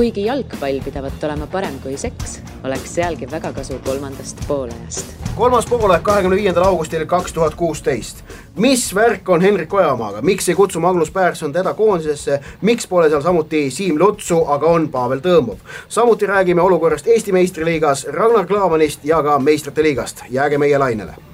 kuigi jalgpall pidavat olema parem kui seks, oleks sealgi väga kasu kolmandast poolajast. kolmas poolaeg kahekümne viiendal augustil kaks tuhat kuusteist. mis värk on Henrik Ojamaaga, miks ei kutsu Magnus Pärson teda koondisesse, miks pole seal samuti Siim Lutsu, aga on Pavel Tõõmov. samuti räägime olukorrast Eesti meistriliigas, Ragnar Klavanist ja ka meistrite liigast, jääge meie lainele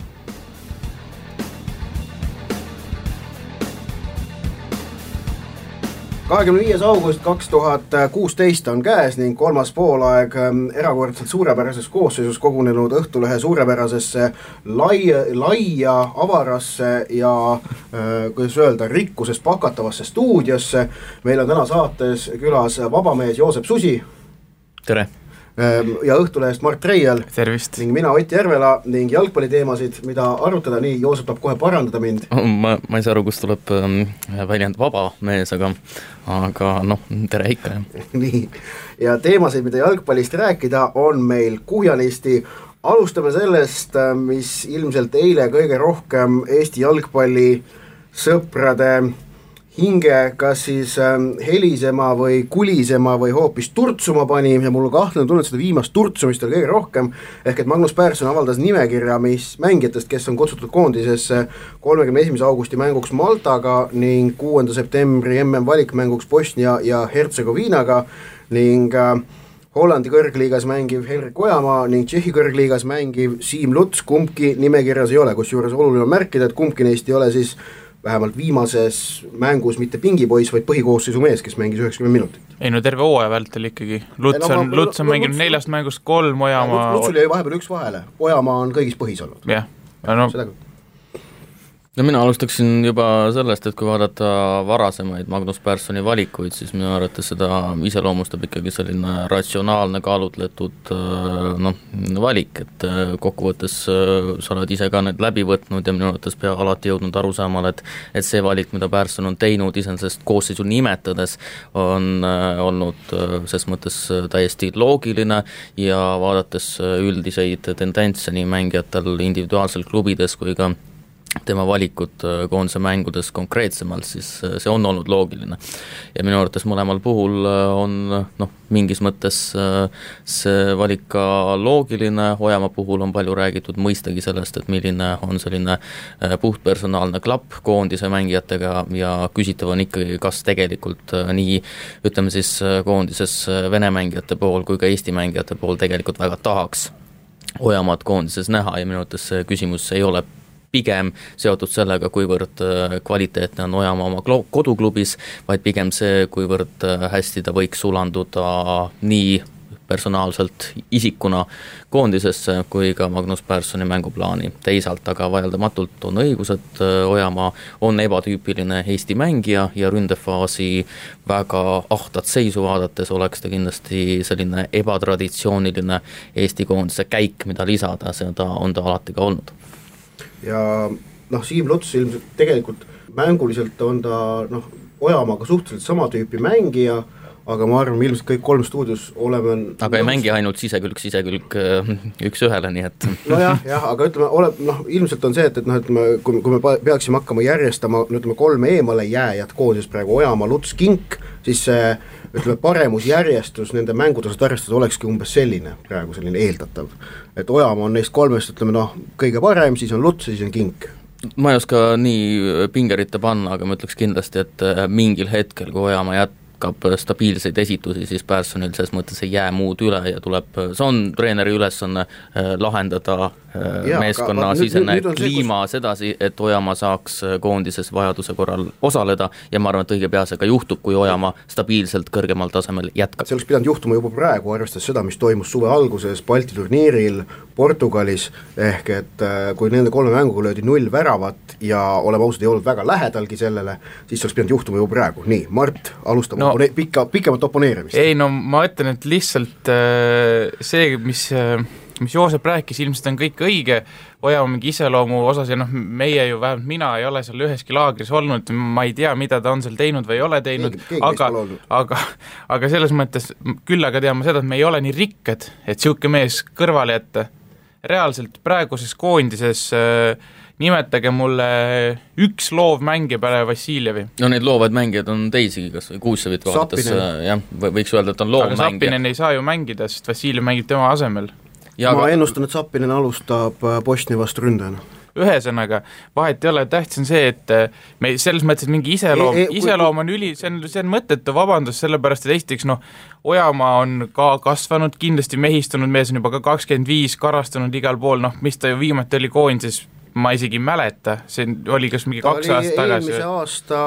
kahekümne viies august kaks tuhat kuusteist on käes ning kolmas poolaeg ähm, erakordselt suurepärases koosseisus kogunenud Õhtulehe suurepärasesse laia, laia, avarasse ja äh, kuidas öelda, rikkusest pakatavasse stuudiosse. meil on täna saates külas vabamees Joosep Susi. tere ja Õhtulehest Mart Reiel. tervist! ning mina, Ott Järvela ning jalgpalliteemasid, mida arutada, nii Joosep tahab kohe parandada mind. ma, ma ei saa aru, kust tuleb ähm, väljend vaba mees, aga, aga noh, tere ikka, jah. nii, ja teemasid, mida jalgpallist rääkida, on meil kuhjanisti alustame sellest, mis ilmselt eile kõige rohkem Eesti jalgpallisõprade hinge kas siis ähm, helisema või kulisema või hoopis turtsuma pani ja mul on kahtlane tunne, et seda viimast turtsumist oli kõige rohkem, ehk et Magnus Persson avaldas nimekirja, mis mängijatest, kes on kutsutud koondisesse kolmekümne esimese augusti mänguks Maltaga ning kuuenda septembri MM valikmänguks Bosnia ja Hertsegoviinaga ning äh, Hollandi kõrgliigas mängiv Henrik Ojamaa ning Tšehhi kõrgliigas mängiv Siim Luts, kumbki nimekirjas ei ole, kusjuures oluline on märkida, et kumbki neist ei ole siis vähemalt viimases mängus mitte pingipoiss, vaid põhikoosseisu mees, kes mängis üheksakümmend minutit. ei no terve hooaja vältel ikkagi, Luts on, Luts on mänginud neljast mängust kolm, Ojamaa Lutsul jäi vahepeal üks vahele, Ojamaa on kõigis põhis olnud. jah, no seda no mina alustaksin juba sellest, et kui vaadata varasemaid Magnus Pärssoni valikuid, siis minu arvates seda iseloomustab ikkagi selline ratsionaalne, kaalutletud äh, noh, valik, et äh, kokkuvõttes äh, sa oled ise ka need läbi võtnud ja minu arvates pea alati jõudnud arusaamale, et et see valik, mida Pärsson on teinud, iseenesest koosseisu nimetades, on olnud ses mõttes täiesti loogiline ja vaadates üldiseid tendentse nii mängijatel individuaalselt klubides kui ka tema valikud äh, koondise mängudes konkreetsemalt, siis äh, see on olnud loogiline. ja minu arvates mõlemal puhul äh, on noh, mingis mõttes see valik ka loogiline, Ojamaa puhul on palju räägitud mõistagi sellest, et milline on selline puhtpersonaalne klapp koondise mängijatega ja küsitav on ikkagi, kas tegelikult nii ütleme siis koondises Vene mängijate pool kui ka Eesti mängijate pool tegelikult väga tahaks Ojamaad koondises näha ja minu arvates see küsimus ei ole pigem seotud sellega, kuivõrd äh, kvaliteetne on Ojamaa oma koduklubis, vaid pigem see, kuivõrd äh, hästi ta võiks sulanduda nii personaalselt isikuna koondisesse kui ka Magnus Pärssoni mänguplaani. teisalt aga vaieldamatult on õigus, et äh, Ojamaa on ebatüüpiline Eesti mängija ja ründefaasi väga ahtat seisu vaadates oleks ta kindlasti selline ebatraditsiooniline Eesti koondise käik, mida lisada, seda on ta alati ka olnud ja noh, Siim Luts ilmselt tegelikult mänguliselt on ta noh, Ojamaaga suhteliselt sama tüüpi mängija, aga ma arvan, ilmselt kõik kolm stuudios oleme aga ei mängi ainult sisekülg, sisekülg äh, üks-ühele, nii et nojah, jah, aga ütleme, ole noh, ilmselt on see, et, et noh, ütleme, kui, kui me peaksime hakkama järjestama, no ütleme, kolme eemale jääjat koodides praegu Ojamaa, Luts, Kink, siis see ütleme, paremusjärjestus nende mängutasust arvestades olekski umbes selline, praegu selline eeldatav. Et Ojamaa on neist kolmest, ütleme noh, kõige parem, siis on Luts ja siis on Kink. Ma ei oska nii pingeritta panna, aga ma ütleks kindlasti, et äh, mingil hetkel, kui Ojamaa jät-, jätkab stabiilseid esitusi, siis Pärssonil selles mõttes ei jää muud üle ja tuleb, see on treeneri ülesanne äh, lahendada Äh, meeskonna sisene kliima kus... sedasi, et Ojamaa saaks äh, koondises vajaduse korral osaleda ja ma arvan, et õige pea see ka juhtub, kui Ojamaa stabiilselt kõrgemal tasemel jätkab. see oleks pidanud juhtuma juba praegu, arvestades seda, mis toimus suve alguses Balti turniiril Portugalis, ehk et äh, kui nende kolme mänguga löödi null väravat ja oleme ausad, ei olnud väga lähedalgi sellele, siis see oleks pidanud juhtuma juba praegu, nii, Mart, alustame no, opone-, pikka, pikemat oponeerimist. ei no ma ütlen, et lihtsalt see, mis mis Joosep rääkis, ilmselt on kõik õige, Ojamaa mingi iseloomu osas ja noh, meie ju, vähemalt mina ei ole seal üheski laagris olnud, ma ei tea, mida ta on seal teinud või ei ole teinud, aga, aga, aga selles mõttes küll aga tean ma seda, et me ei ole nii rikkad, et niisugune mees kõrvale jätta. reaalselt praeguses koondises äh, nimetage mulle üks loov mängija peale Vassiljevi. no neid loovaid mängijaid on teisigi, kas või Kuusevit vaadates jah, võiks öelda, et on loov aga mängija. Sappinen ei saa ju mängida, sest Vassiljev mängib tema asemel. ma aga... ennustan, et Sappinen alustab äh, Bosnia vastu ründajana ühesõnaga, vahet ei ole, tähtis on see, et äh, me selles mõttes, et mingi iseloom, iseloom on üli, see on, see on mõttetu vabandus, sellepärast et esiteks noh, Ojamaa on ka kasvanud, kindlasti mehistunud mees on juba ka kakskümmend viis, karastunud igal pool, noh, mis ta ju viimati oli koondises, ma isegi ei mäleta, see oli kas mingi kaks aastat tagasi. eelmise aasta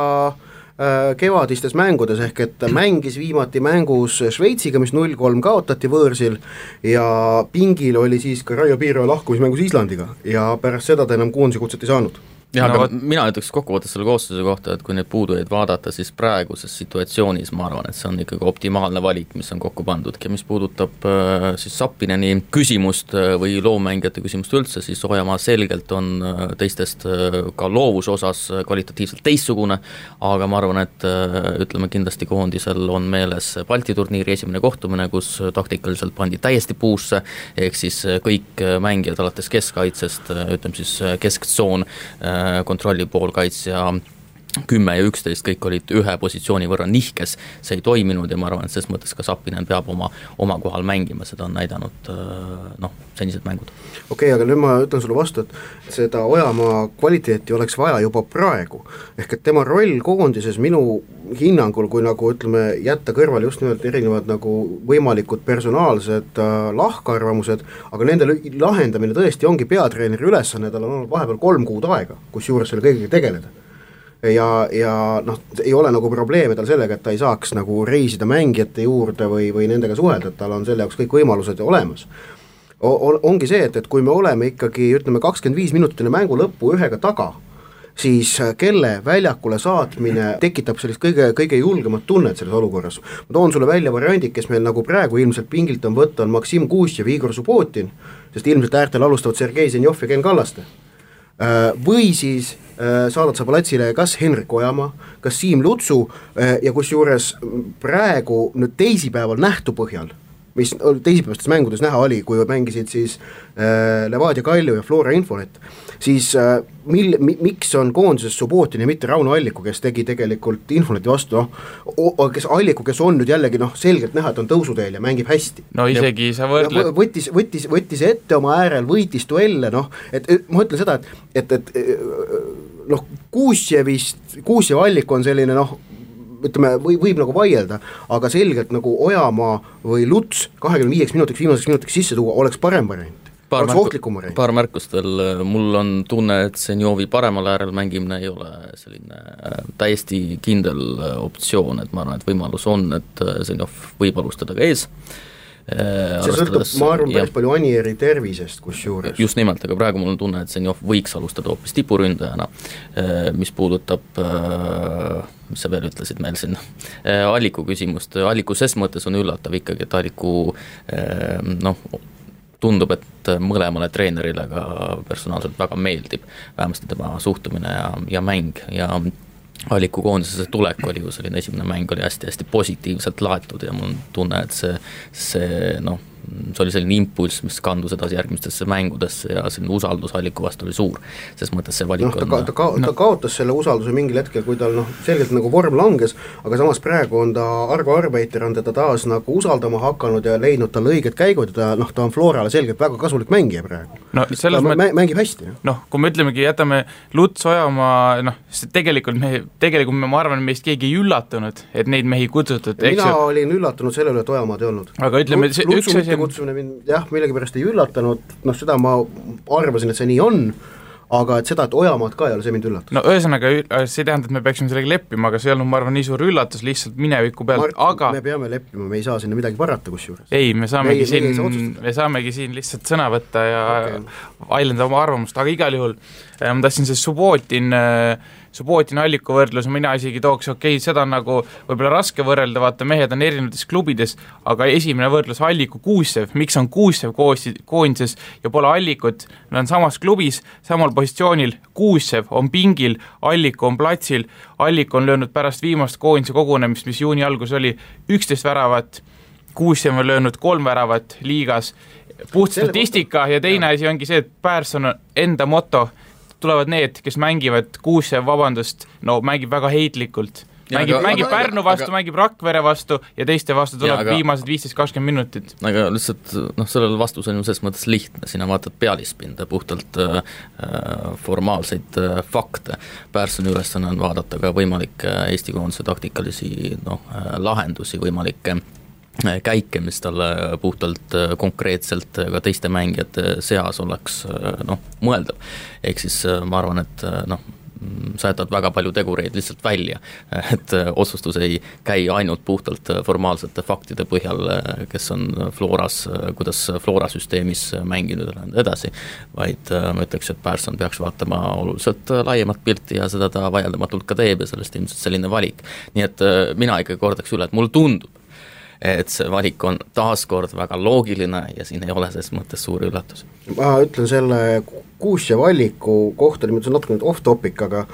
Äh, kevadistes mängudes, ehk et mängis viimati mängus Šveitsiga, mis null kolm kaotati võõrsil ja pingil oli siis ka Raio Piiro lahkumismängus Islandiga ja pärast seda ta enam koondise kutset ei saanud jah no,, aga võt... mina ütleks kokkuvõttes selle koosseisu kohta, et kui neid puudujaid vaadata, siis praeguses situatsioonis ma arvan, et see on ikkagi optimaalne valik, mis on kokku pandud ja mis puudutab äh, siis Sapineni küsimust äh, või loovmängijate küsimust üldse, siis Ojamaa selgelt on äh, teistest ka loovuse osas kvalitatiivselt teistsugune, aga ma arvan, et ütleme kindlasti koondisel on meeles Balti turniiri esimene kohtumine, kus taktikaliselt pandi täiesti puusse, ehk siis kõik mängijad alates keskkaitsest ütleme siis kesktsoon äh,, Äh, kontrolli poolkaitsja kümme ja üksteist, kõik olid ühe positsiooni võrra nihkes, see ei toiminud ja ma arvan, et ses mõttes ka Sapinen peab oma, oma kohal mängima, seda on näidanud äh, noh, senised mängud. okei okay,, aga nüüd ma ütlen sulle vastu, et seda Ojamaa kvaliteeti oleks vaja juba praegu. ehk et tema roll koondises minu hinnangul, kui nagu ütleme, jätta kõrvale just nimelt erinevad nagu võimalikud personaalsed äh, lahkarvamused, aga nende lahendamine tõesti ongi peatreeneri ülesanne, tal on olnud vahepeal kolm kuud aega, kusjuures selle kõigega tegeleda ja, ja noh, ei ole nagu probleeme tal sellega, et ta ei saaks nagu reisida mängijate juurde või, või nendega suhelda, et tal on selle jaoks kõik võimalused olemas o. ongi see, et, et kui me oleme ikkagi ütleme, kakskümmend viis minutit enne mängu lõppu ühega taga, siis kelle väljakule saatmine tekitab sellist kõige, kõige julgemat tunnet selles olukorras. ma toon sulle välja variandid, kes meil nagu praegu ilmselt pingilt on võtta, on Maksim Kuusjev, Igor Subbotin, sest ilmselt äärtel alustavad Sergei Zenjov ja Ken Kallaste. Äh, või siis Äh, saadad sa platsile kas Henrik Ojamaa, kas Siim Lutsu äh, ja kusjuures praegu nüüd teisipäeval nähtu põhjal mis teisipäevastes mängudes näha oli, kui mängisid siis Levadia Kalju ja Flora Infonet, siis äh, mil- mi,, miks on koondises Subbotin ja mitte Rauno Alliku, kes tegi tegelikult Infoneti vastu noh, kes Alliku, kes on nüüd jällegi noh, selgelt näha, et on tõusuteel ja mängib hästi. no isegi ja, sa võrdled võttis, võttis, võttis ette oma äärel, võitis duelle, noh, et ma ütlen seda, et, et, et noh, Kuusjevist, Kuusjev Allik on selline noh, ütleme, või võib nagu vaielda, aga selgelt nagu Ojamaa või Luts kahekümne viieks minutiks, viimaseks minutiks sisse tuua, oleks parem variant paar märku, paar märkust veel, mul on tunne, et Senjovi paremal äärel mängimine ei ole selline äh, täiesti kindel äh, optsioon, et ma arvan, et võimalus on, et äh, Senjov võib alustada ka ees. See sõltub, ma arvan, päris palju Anieri tervisest kusjuures. just nimelt, aga praegu mul on tunne, et Zenjov võiks alustada hoopis tipuründajana, mis puudutab mis sa veel ütlesid meil siin, Alliku küsimust, Alliku ses mõttes on üllatav ikkagi, et Alliku noh, tundub, et mõlemale treenerile ka personaalselt väga meeldib, vähemasti tema suhtumine ja, ja mäng ja Alliku koondisesse tulek oli ju selline esimene mäng oli hästi-hästi positiivselt laetud ja mul on tunne, et see, see noh, see oli selline impulss, mis kandus edasi järgmistesse mängudesse ja selline usaldus Alliku vastu oli suur. ses mõttes see valik no, ta, on ta, ka, ta kaotas selle usalduse mingil hetkel, kui tal noh, selgelt nagu vorm langes, aga samas praegu on ta, Argo Arbeiter on teda taas nagu usaldama hakanud ja leidnud talle õiged käigud ja ta noh, ta on Florale selgelt väga kasulik mängija praegu. no selles mõttes mängib hästi. noh, kui me ütlemegi, jätame Luts Ojamaa, noh, tegelikult me, tegelikult me, ma arvan, meist keegi ei üllatunud, et neid mehi kutsutud, mina ju... olin üllatunud selle üle, et Ojamaad ei olnud. aga ütleme, see üks asi on kutsumine mind jah, millegipärast ei üllatanud, noh seda ma arvasin, et see nii on, aga et seda, et Ojamaad ka ei ole, see mind üllatas. no ühesõnaga, see ei tähenda, et me peaksime sellega leppima, aga see ei olnud, ma arvan, nii suur üllatus lihtsalt mineviku pealt, aga me peame leppima, me ei saa sinna midagi parata kusjuures. ei, me saamegi me, siin, me saamegi siin lihtsalt sõna võtta ja okay. väljendada oma arvamust, aga igal juhul äh, ma tahtsin see Subbotin äh, Subbotina alliku võrdlus, mina isegi tooks, okei okay,, seda on nagu võib-olla raske võrrelda, vaata mehed on erinevates klubides, aga esimene võrdlus Alliku Kuusev, miks on Kuusev koosi-, koondises ja pole Allikut, nad on samas klubis, samal positsioonil, Kuusev on pingil, Alliku on platsil, Allik on löönud pärast viimast koondise kogunemist, mis juuni alguses oli, üksteist väravat, Kuusev on löönud kolm väravat liigas, puht statistika ja teine asi ongi see, et Pärson on enda moto tulevad need, kes mängivad, Kuusev, vabandust, no mängib väga heitlikult mängib, mängib aga, Pärnu vastu mängib Rakvere vastu ja teiste vastu tuleb ja, aga, viimased viisteist, kakskümmend minutit. aga lihtsalt noh, sellele vastus on ju selles mõttes lihtne, sina vaatad pealispinda, puhtalt äh, äh formaalseid äh, fakte. Pärssoni ülesanne on vaadata ka võimalikke Eesti koondise taktikalisi noh äh,, lahendusi, võimalikke äh, käike, mis talle puhtalt konkreetselt ka teiste mängijate seas oleks noh, mõeldav. ehk siis ma arvan, et noh, sa jätad väga palju tegureid lihtsalt välja, et äh, otsustus ei käi ainult puhtalt äh, formaalsete faktide põhjal, äh, kes on Floras, kuidas Flora süsteemis mänginud ja nõnda edasi, vaid ma ütleks, et Pärson peaks vaatama oluliselt laiemat pilti ja seda ta vaieldamatult ka teeb ja sellest ilmselt selline valik. nii et mina ikkagi kordaks üle, et mulle tundub, et see valik on taaskord väga loogiline ja siin ei ole selles mõttes suuri üllatusi. ma ütlen selle Kuusja valiku kohta, niimoodi see on natuke nüüd off topic, aga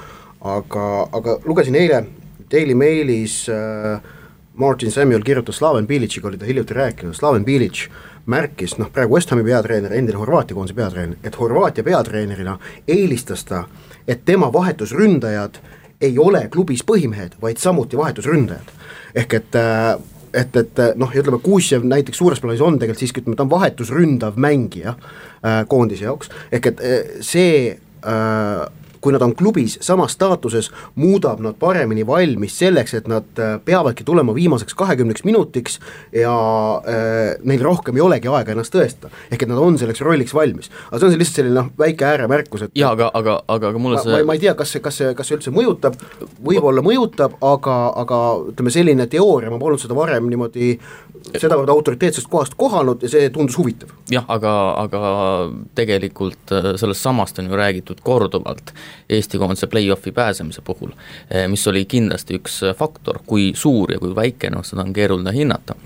aga, aga lugesin eile Daily Mailis äh, Martin Samuel kirjutas Slaven Biliciga, oli ta hiljuti rääkinud, Slaven Bilic märkis, noh praegu West Hami peatreener, endine Horvaatia koondise peatreener, et Horvaatia peatreenerina eelistas ta, et tema vahetusründajad ei ole klubis põhimehed, vaid samuti vahetusründajad. ehk et äh, et, et noh, ja ütleme, Kuusjev näiteks suures plaanis on tegelikult siiski, ütleme, ta on vahetusründav mängija äh, koondise jaoks, ehk et äh, see äh, kui nad on klubis samas staatuses, muudab nad paremini valmis selleks, et nad äh, peavadki tulema viimaseks kahekümneks minutiks ja äh, neil rohkem ei olegi aega ennast tõestada. ehk et nad on selleks rolliks valmis. aga see on lihtsalt selline noh, väike ääremärkus, et jaa, aga, aga, aga, aga mulle see ma, ma ei tea, kas see, kas see, kas see üldse mõjutab, võib-olla mõjutab, aga, aga ütleme, selline teooria, ma polnud seda varem niimoodi sedavõrd autoriteetsest kohast kohanud ja see tundus huvitav. jah, aga, aga tegelikult äh, sellest samast on ju räägitud korduvalt Eesti koondise play-off'i pääsemise puhul, äh, mis oli kindlasti üks faktor, kui suur ja kui väike, noh seda on keeruline hinnata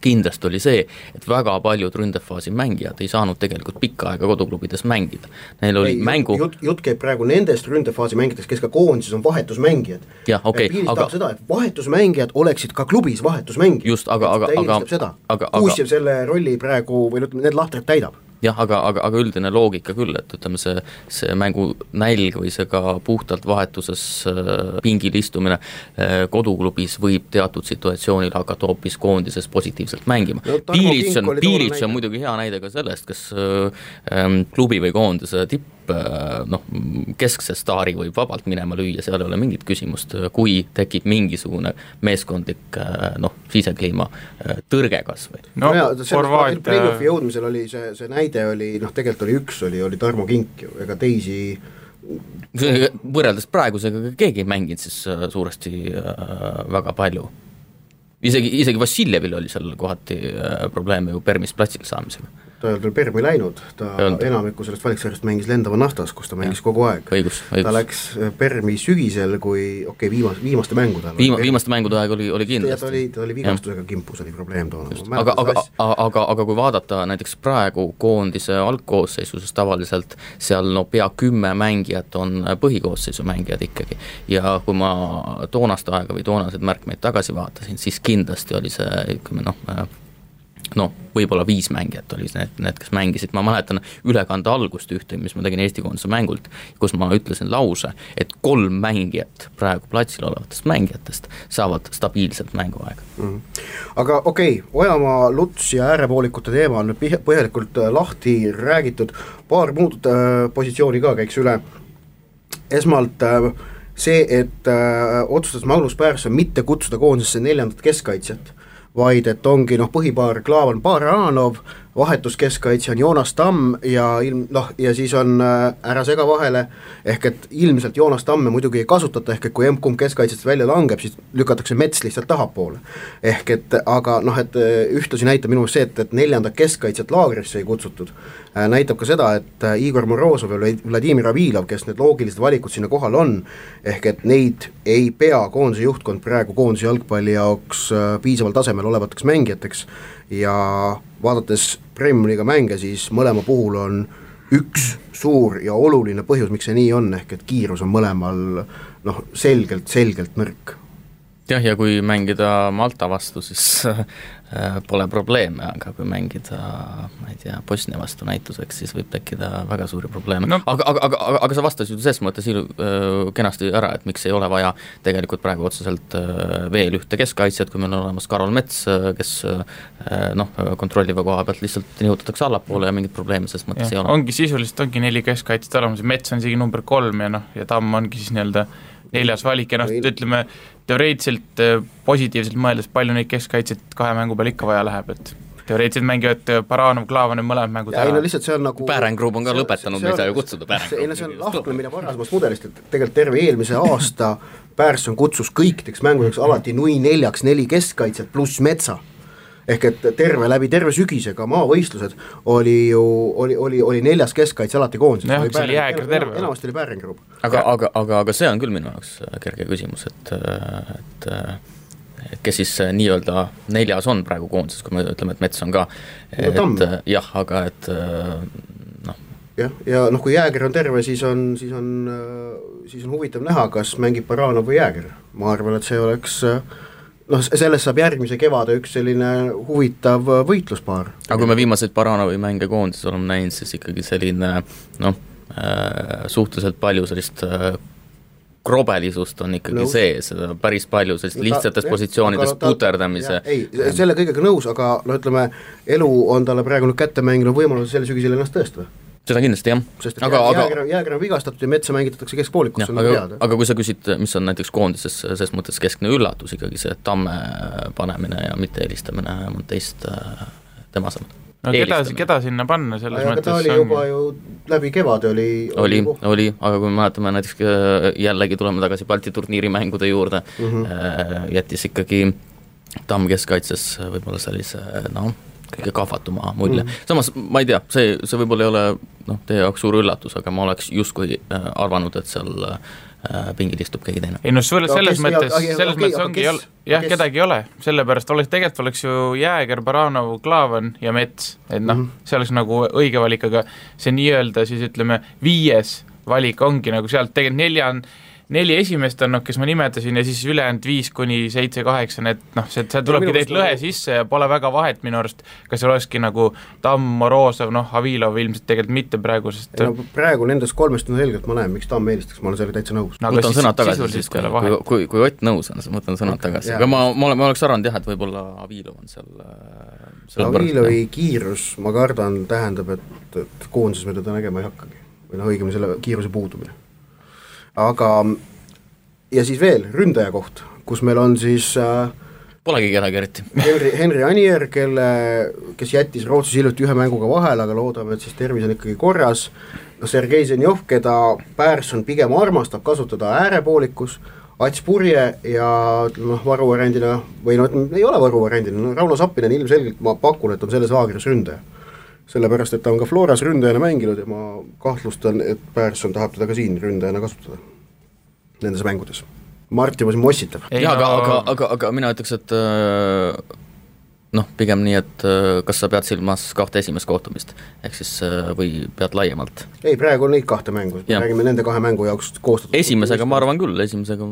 kindlasti oli see, et väga paljud ründefaasi mängijad ei saanud tegelikult pikka aega koduklubides mängida. Neil oli ei, mängu jutt, jutt käib praegu nendest ründefaasi mängijatest, kes ka koondises on vahetusmängijad. jah, okei okay,, aga seda, et vahetusmängijad oleksid ka klubis vahetusmängijad. just, aga, aga, aga, aga, aga Kuusjev selle rolli praegu või ütleme, need lahtrid täidab jah, aga, aga, aga üldine loogika küll, et ütleme, see, see mängu nälg või see ka puhtalt vahetuses äh, pingil istumine äh, koduklubis võib teatud situatsioonil hakata hoopis koondises positiivselt mängima no,. Piilits on, Piilits on muidugi hea näide ka sellest, kes äh, ähm, klubi või koondise tipp noh, keskse staari võib vabalt minema lüüa, seal ei ole mingit küsimust, kui tekib mingisugune meeskondlik äh, noh, sisekliima äh, tõrge kas või. no, no jaa, selles play-off'i jõudmisel oli see, see näide oli noh, tegelikult oli üks, oli, oli Tarmo Kink ju, ega teisi võrreldes praegusega keegi ei mänginud siis suuresti äh, väga palju. isegi, isegi Vassiljevil oli seal kohati äh, probleeme ju Permis platsile saamisega ta ei olnud veel Permi läinud, ta enamikku sellest valiksarjast mängis Lendava naftas, kus ta mängis ja. kogu aeg. ta läks äh, Permi sügisel, kui okei okay,, viimas-, viimaste mängude ajal Viima-, viimaste mängude aeg oli, oli kindlasti. ta oli, ta oli vigastusega kimpus, oli probleem toona. aga, aga, aga, aga, kui vaadata näiteks praegu koondise algkoosseisu, siis tavaliselt seal no pea kümme mängijat on põhikoosseisu mängijad ikkagi. ja kui ma toonast aega või toonaseid märkmeid tagasi vaatasin, siis kindlasti oli see ütleme noh, äh, noh, võib-olla viis mängijat olid need, need, kes mängisid, ma mäletan ülekande algust ühte, mis ma tegin Eesti koondise mängult, kus ma ütlesin lause, et kolm mängijat praegu platsil olevatest mängijatest saavad stabiilselt mänguaega mm. -hmm. aga okei okay,, Ojamaa, Luts ja äärepoolikute teema on nüüd põhjalikult äh, lahti räägitud, paar muud äh, positsiooni ka käiks üle, esmalt äh, see, et äh, otsustas Magnus Pärson mitte kutsuda koondisesse neljandat keskkaitsjat vaid et ongi noh, põhipaar Klaavan Baranov, vahetuskeskkaitse on Joonas Tamm ja ilm noh, ja siis on äh, ära sega vahele, ehk et ilmselt Joonas Tamme muidugi ei kasutata, ehk et kui emb-kumb keskkaitsest välja langeb, siis lükatakse Mets lihtsalt tahapoole. ehk et aga noh, et äh, ühtlasi näitab minu meelest see, et, et neljandat keskkaitset laagrisse ei kutsutud äh,, näitab ka seda, et Igor Morozov ja Vladimir Avilov, kes need loogilised valikud sinna kohal on, ehk et neid ei pea koondise juhtkond praegu koondise jalgpalli jaoks piisaval tasemel olevateks mängijateks ja vaadates Premiumi-liiga mänge, siis mõlema puhul on üks suur ja oluline põhjus, miks see nii on, ehk et kiirus on mõlemal noh, selgelt, selgelt nõrk. jah, ja kui mängida Malta vastu, siis pole probleeme, aga kui mängida, ma ei tea, Bosnia vastu näituseks, siis võib tekkida väga suuri probleeme no.. aga, aga, aga, aga, aga sa vastasid ju ses mõttes ilu-, äh, kenasti ära, et miks ei ole vaja tegelikult praegu otseselt äh, veel ühte keskkaitsjat, kui meil on olemas Karol Mets, kes noh, kontrolliva koha pealt lihtsalt nihutatakse allapoole ja mingit probleemi selles mõttes ja, ei ole. ongi sisuliselt, ongi neli keskkaitset olemas ja Mets on isegi number kolm ja noh, ja Tamm ongi siis nii-öelda neljas valik ja noh, ütleme teoreetiliselt äh, positiivselt mõeldes, palju neid keskkaitseid kahe mängu peale ikka vaja läheb, et teoreetiliselt mängivad äh, Baranov, Klaavan ja mõlemad mängud ära. ei no lihtsalt see on nagu Päärengruub on ka lõpetanud, me ei saa ju kutsuda Päärengruubi. ei no see on lahknemine varasemast mudelist, et tegelikult terve eelmise aasta Pärson kutsus kõikideks mängudeks alati nui neljaks neli keskkaitset pluss metsa ehk et terve, läbi terve sügise ka maavõistlused oli ju, oli, oli, oli neljas keskkaitse alati koondises. jah, see oli jääger terve. enamasti oli Pärengrub. aga, aga, aga, aga see on küll minu jaoks äh, kerge küsimus, et, äh, et et kes siis äh, nii-öelda neljas on praegu koondises, kui me ütleme, et Mets on ka, et jah, aga et noh. jah, ja noh, kui Jääger on terve, siis on, siis on, siis on huvitav näha, kas mängib Baranov või Jääger, ma arvan, et see oleks äh, noh, sellest saab järgmise kevade üks selline huvitav äh, võitluspaar. aga kui me viimaseid Baranovi mänge koondises oleme näinud, siis ikkagi selline noh äh,, suhteliselt palju sellist äh, krobelisust on ikkagi nõus. sees, päris palju sellist lihtsates positsioonides puterdamise. ei, selle kõigega nõus, aga no ütleme, elu on talle praegu nüüd kätte mänginud võimaluse sel sügisel ennast tõestada seda kindlasti jah. sest et aga, jääger on vigastatud ja metsa mängitatakse keskpoolikusse, on nagu teada. aga kui sa küsid, mis on näiteks koondises selles mõttes keskne üllatus ikkagi see Tamme panemine ja mitte eelistamine Monteist tema asemel. no keda, keda sinna panna selles aga mõttes ta oli on... juba ju läbi kevade oli oli, oli, oli, aga kui me mäletame näiteks äh, jällegi tuleme tagasi Balti turniiri mängude juurde mm, -hmm. jättis ikkagi Tamm keskkaitses võib-olla sellise noh, kõige kahvatuma mulje mm. -hmm. samas ma ei tea, see, see võib-olla ei ole noh, teie jaoks suur üllatus, aga ma oleks justkui äh, arvanud, et seal äh, pingil istub keegi teine. ei noh, selles no, mõttes, selles mõttes ongi, ei ole, jah, kedagi ei ole, sellepärast oleks, tegelikult oleks ju Jääger, Baranov, Klaavan ja Mets, et noh mm -hmm., see oleks nagu õige valik, aga see nii-öelda siis ütleme, viies valik ongi nagu sealt tegelikult nelja on neli esimest on noh, kes ma nimetasin ja siis ülejäänud viis kuni seitse, kaheksa, need noh, see, seal tulebki tegelikult lõhe nagu... sisse ja pole väga vahet minu arust, kas seal olekski nagu Tamm, Morozov, noh, Avilov ilmselt tegelikult mitte praegu, sest ei no praegu nendest kolmest on selgelt, ma näen, miks Tamm eelistaks, ma olen sellega täitsa nõus. No,. võtan sõnad tagasi siis, kui, kui, kui, kui Ott nõus on, siis ma võtan sõnad tagasi, aga ma, ma olen, ma oleks arvanud jah, et võib-olla Avilov on seal äh, Avilovi kiirus, ma kardan, tähendab, et, et koondises me teda nägema ei hakkagi. või noh, õigemini selle kiiruse puudumine aga ja siis veel ründaja koht, kus meil on siis äh, Polegi kedagi eriti. Henri, Henri Anier, kelle, kes jättis Rootsis hiljuti ühe mänguga vahele, aga loodame, et siis tervis on ikkagi korras, no Sergei Zenjov, keda Pärson pigem armastab kasutada äärepoolikus, Ats Purje ja noh, varuvariandina või noh, ei ole varuvariandina, no Rauno Sappinen ilmselgelt ma pakun, et on selles laagris ründaja. Sellepärast, et ta on ka Floras ründajana mänginud ja ma kahtlustan, et Pärson tahab teda ka siin ründajana kasutada nendes mängudes. Mart juba siin mossitab. jaa, aga, aga, aga, aga mina ütleks, et äh, noh, pigem nii, et äh, kas sa pead silmas kahte esimest kohtumist, ehk siis äh, või pead laiemalt? ei, praegu on neid kahte mängu, me räägime nende kahe mängu jaoks koostatud esimesega ma arvan küll, esimesega,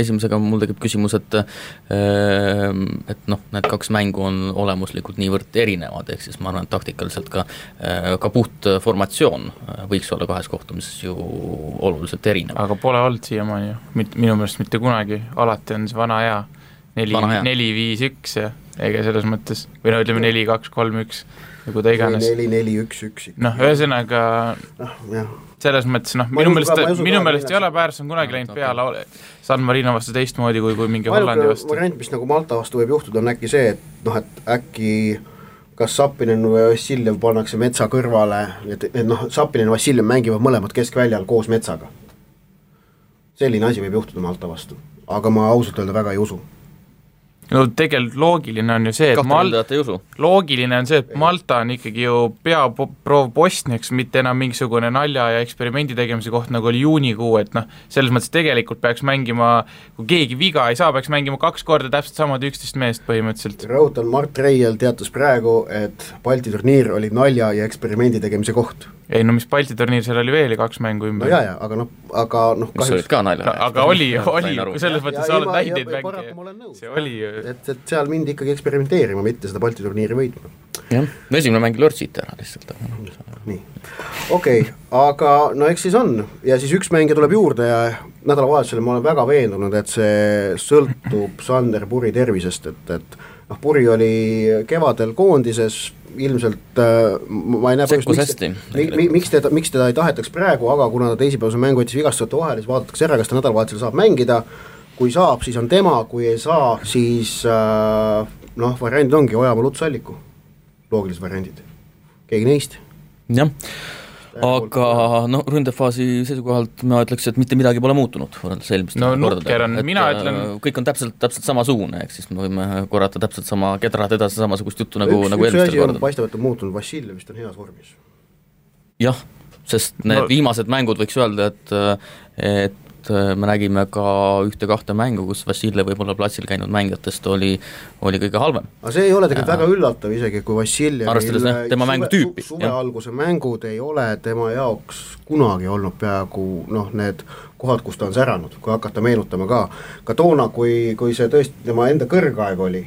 esimesega mul tekib küsimus, et äh, et noh, need kaks mängu on olemuslikult niivõrd erinevad, ehk siis ma arvan, et taktikaliselt ka ka puht formatsioon võiks olla kahes kohtumises ju oluliselt erinev. aga pole olnud siiamaani ju, minu meelest mitte kunagi, alati on see vana hea. Neli, neli, viis, üks ja ega selles mõttes, või no ütleme neli, kaks, kolm, üks, või kui ta iganes. neli, neli, üks, üks. noh, ühesõnaga noh, selles mõttes noh, minu meelest, minu meelest ei ole Pärson kunagi läinud peale San Marino vastu teistmoodi kui, kui mingi Hollandi vastu. variant, mis nagu Malta vastu võib juhtuda, on äkki see, et noh, et äkki kas Sapinen või Vassiljev pannakse metsa kõrvale, et, et noh, Sapinen ja Vassiljev mängivad mõlemad keskväljal koos metsaga. selline asi võib juhtuda Malta vastu, aga ma ausalt öelda väga ei usu no tegelikult loogiline on ju see, et Mal-, loogiline on see, et Malta on ikkagi ju peaproov Bosniaks, mitte enam mingisugune nalja ja eksperimendi tegemise koht, nagu oli juunikuu, et noh, selles mõttes tegelikult peaks mängima, kui keegi viga ei saa, peaks mängima kaks korda täpselt samad üksteist meest põhimõtteliselt. rõhutan, Mart Reiel teatas praegu, et Balti turniir oli nalja ja eksperimendi tegemise koht ei no mis Balti turniir, seal oli veel ju kaks mängu no ümber. ja, ja aga noh, aga noh mis olid ka nalja no, aga oli, oli, selles mõttes ja sa oled ma- näinud ja- neid ja paraku ma olen mänge, nõus. see oli ju et, et seal mindi ikkagi eksperimenteerima, mitte seda Balti turniiri võitma. jah, no esimene mäng lörtsiti ära lihtsalt, nii, okei okay,, aga no eks siis on ja siis üks mängija tuleb juurde ja nädalavahetusel ma olen väga veendunud, et see sõltub Sander Puri tervisest, et, et noh, Puri oli kevadel koondises, ilmselt äh, ma ei näe Sekkus hästi. mi, mi, miks teda, miks teda ei tahetaks praegu, aga kuna ta teisipäevase mängu võttis vigastuseta vahele, siis vaadatakse ära, kas ta nädalavahetusel saab mängida, kui saab, siis on tema, kui ei saa, siis äh, noh, variandid ongi Ojamaa, Luts, Alliku, loogilised variandid, keegi neist jah, aga no ründefaasi seisukohalt ma ütleks, et mitte midagi pole muutunud võrreldes eelmiste No kordadega. nukker on- Et, mina äh, ütlen- kõik on täpselt, täpselt samasugune, ehk siis me võime korrata täpselt sama, kedrad edasi samasugust juttu nagu, nagu eelmistel kordadel. paistab, et on muutunud, Vassiljev vist on heas vormis. jah, sest need No- no, viimased mängud võiks öelda, et et me nägime ka ühte-kahte mängu, kus Vassiljev võib-olla platsil käinud mängijatest oli, oli kõige halvem. aga see ei ole tegelikult väga üllatav isegi, kui Vassiljev Arvestades, jah, tema mängutüüpi, suve jah. alguse mängud ei ole tema jaoks kunagi olnud peaaegu noh, need kohad, kus ta on säranud, kui hakata meenutama ka, ka toona, kui, kui see tõesti tema enda kõrgaeg oli,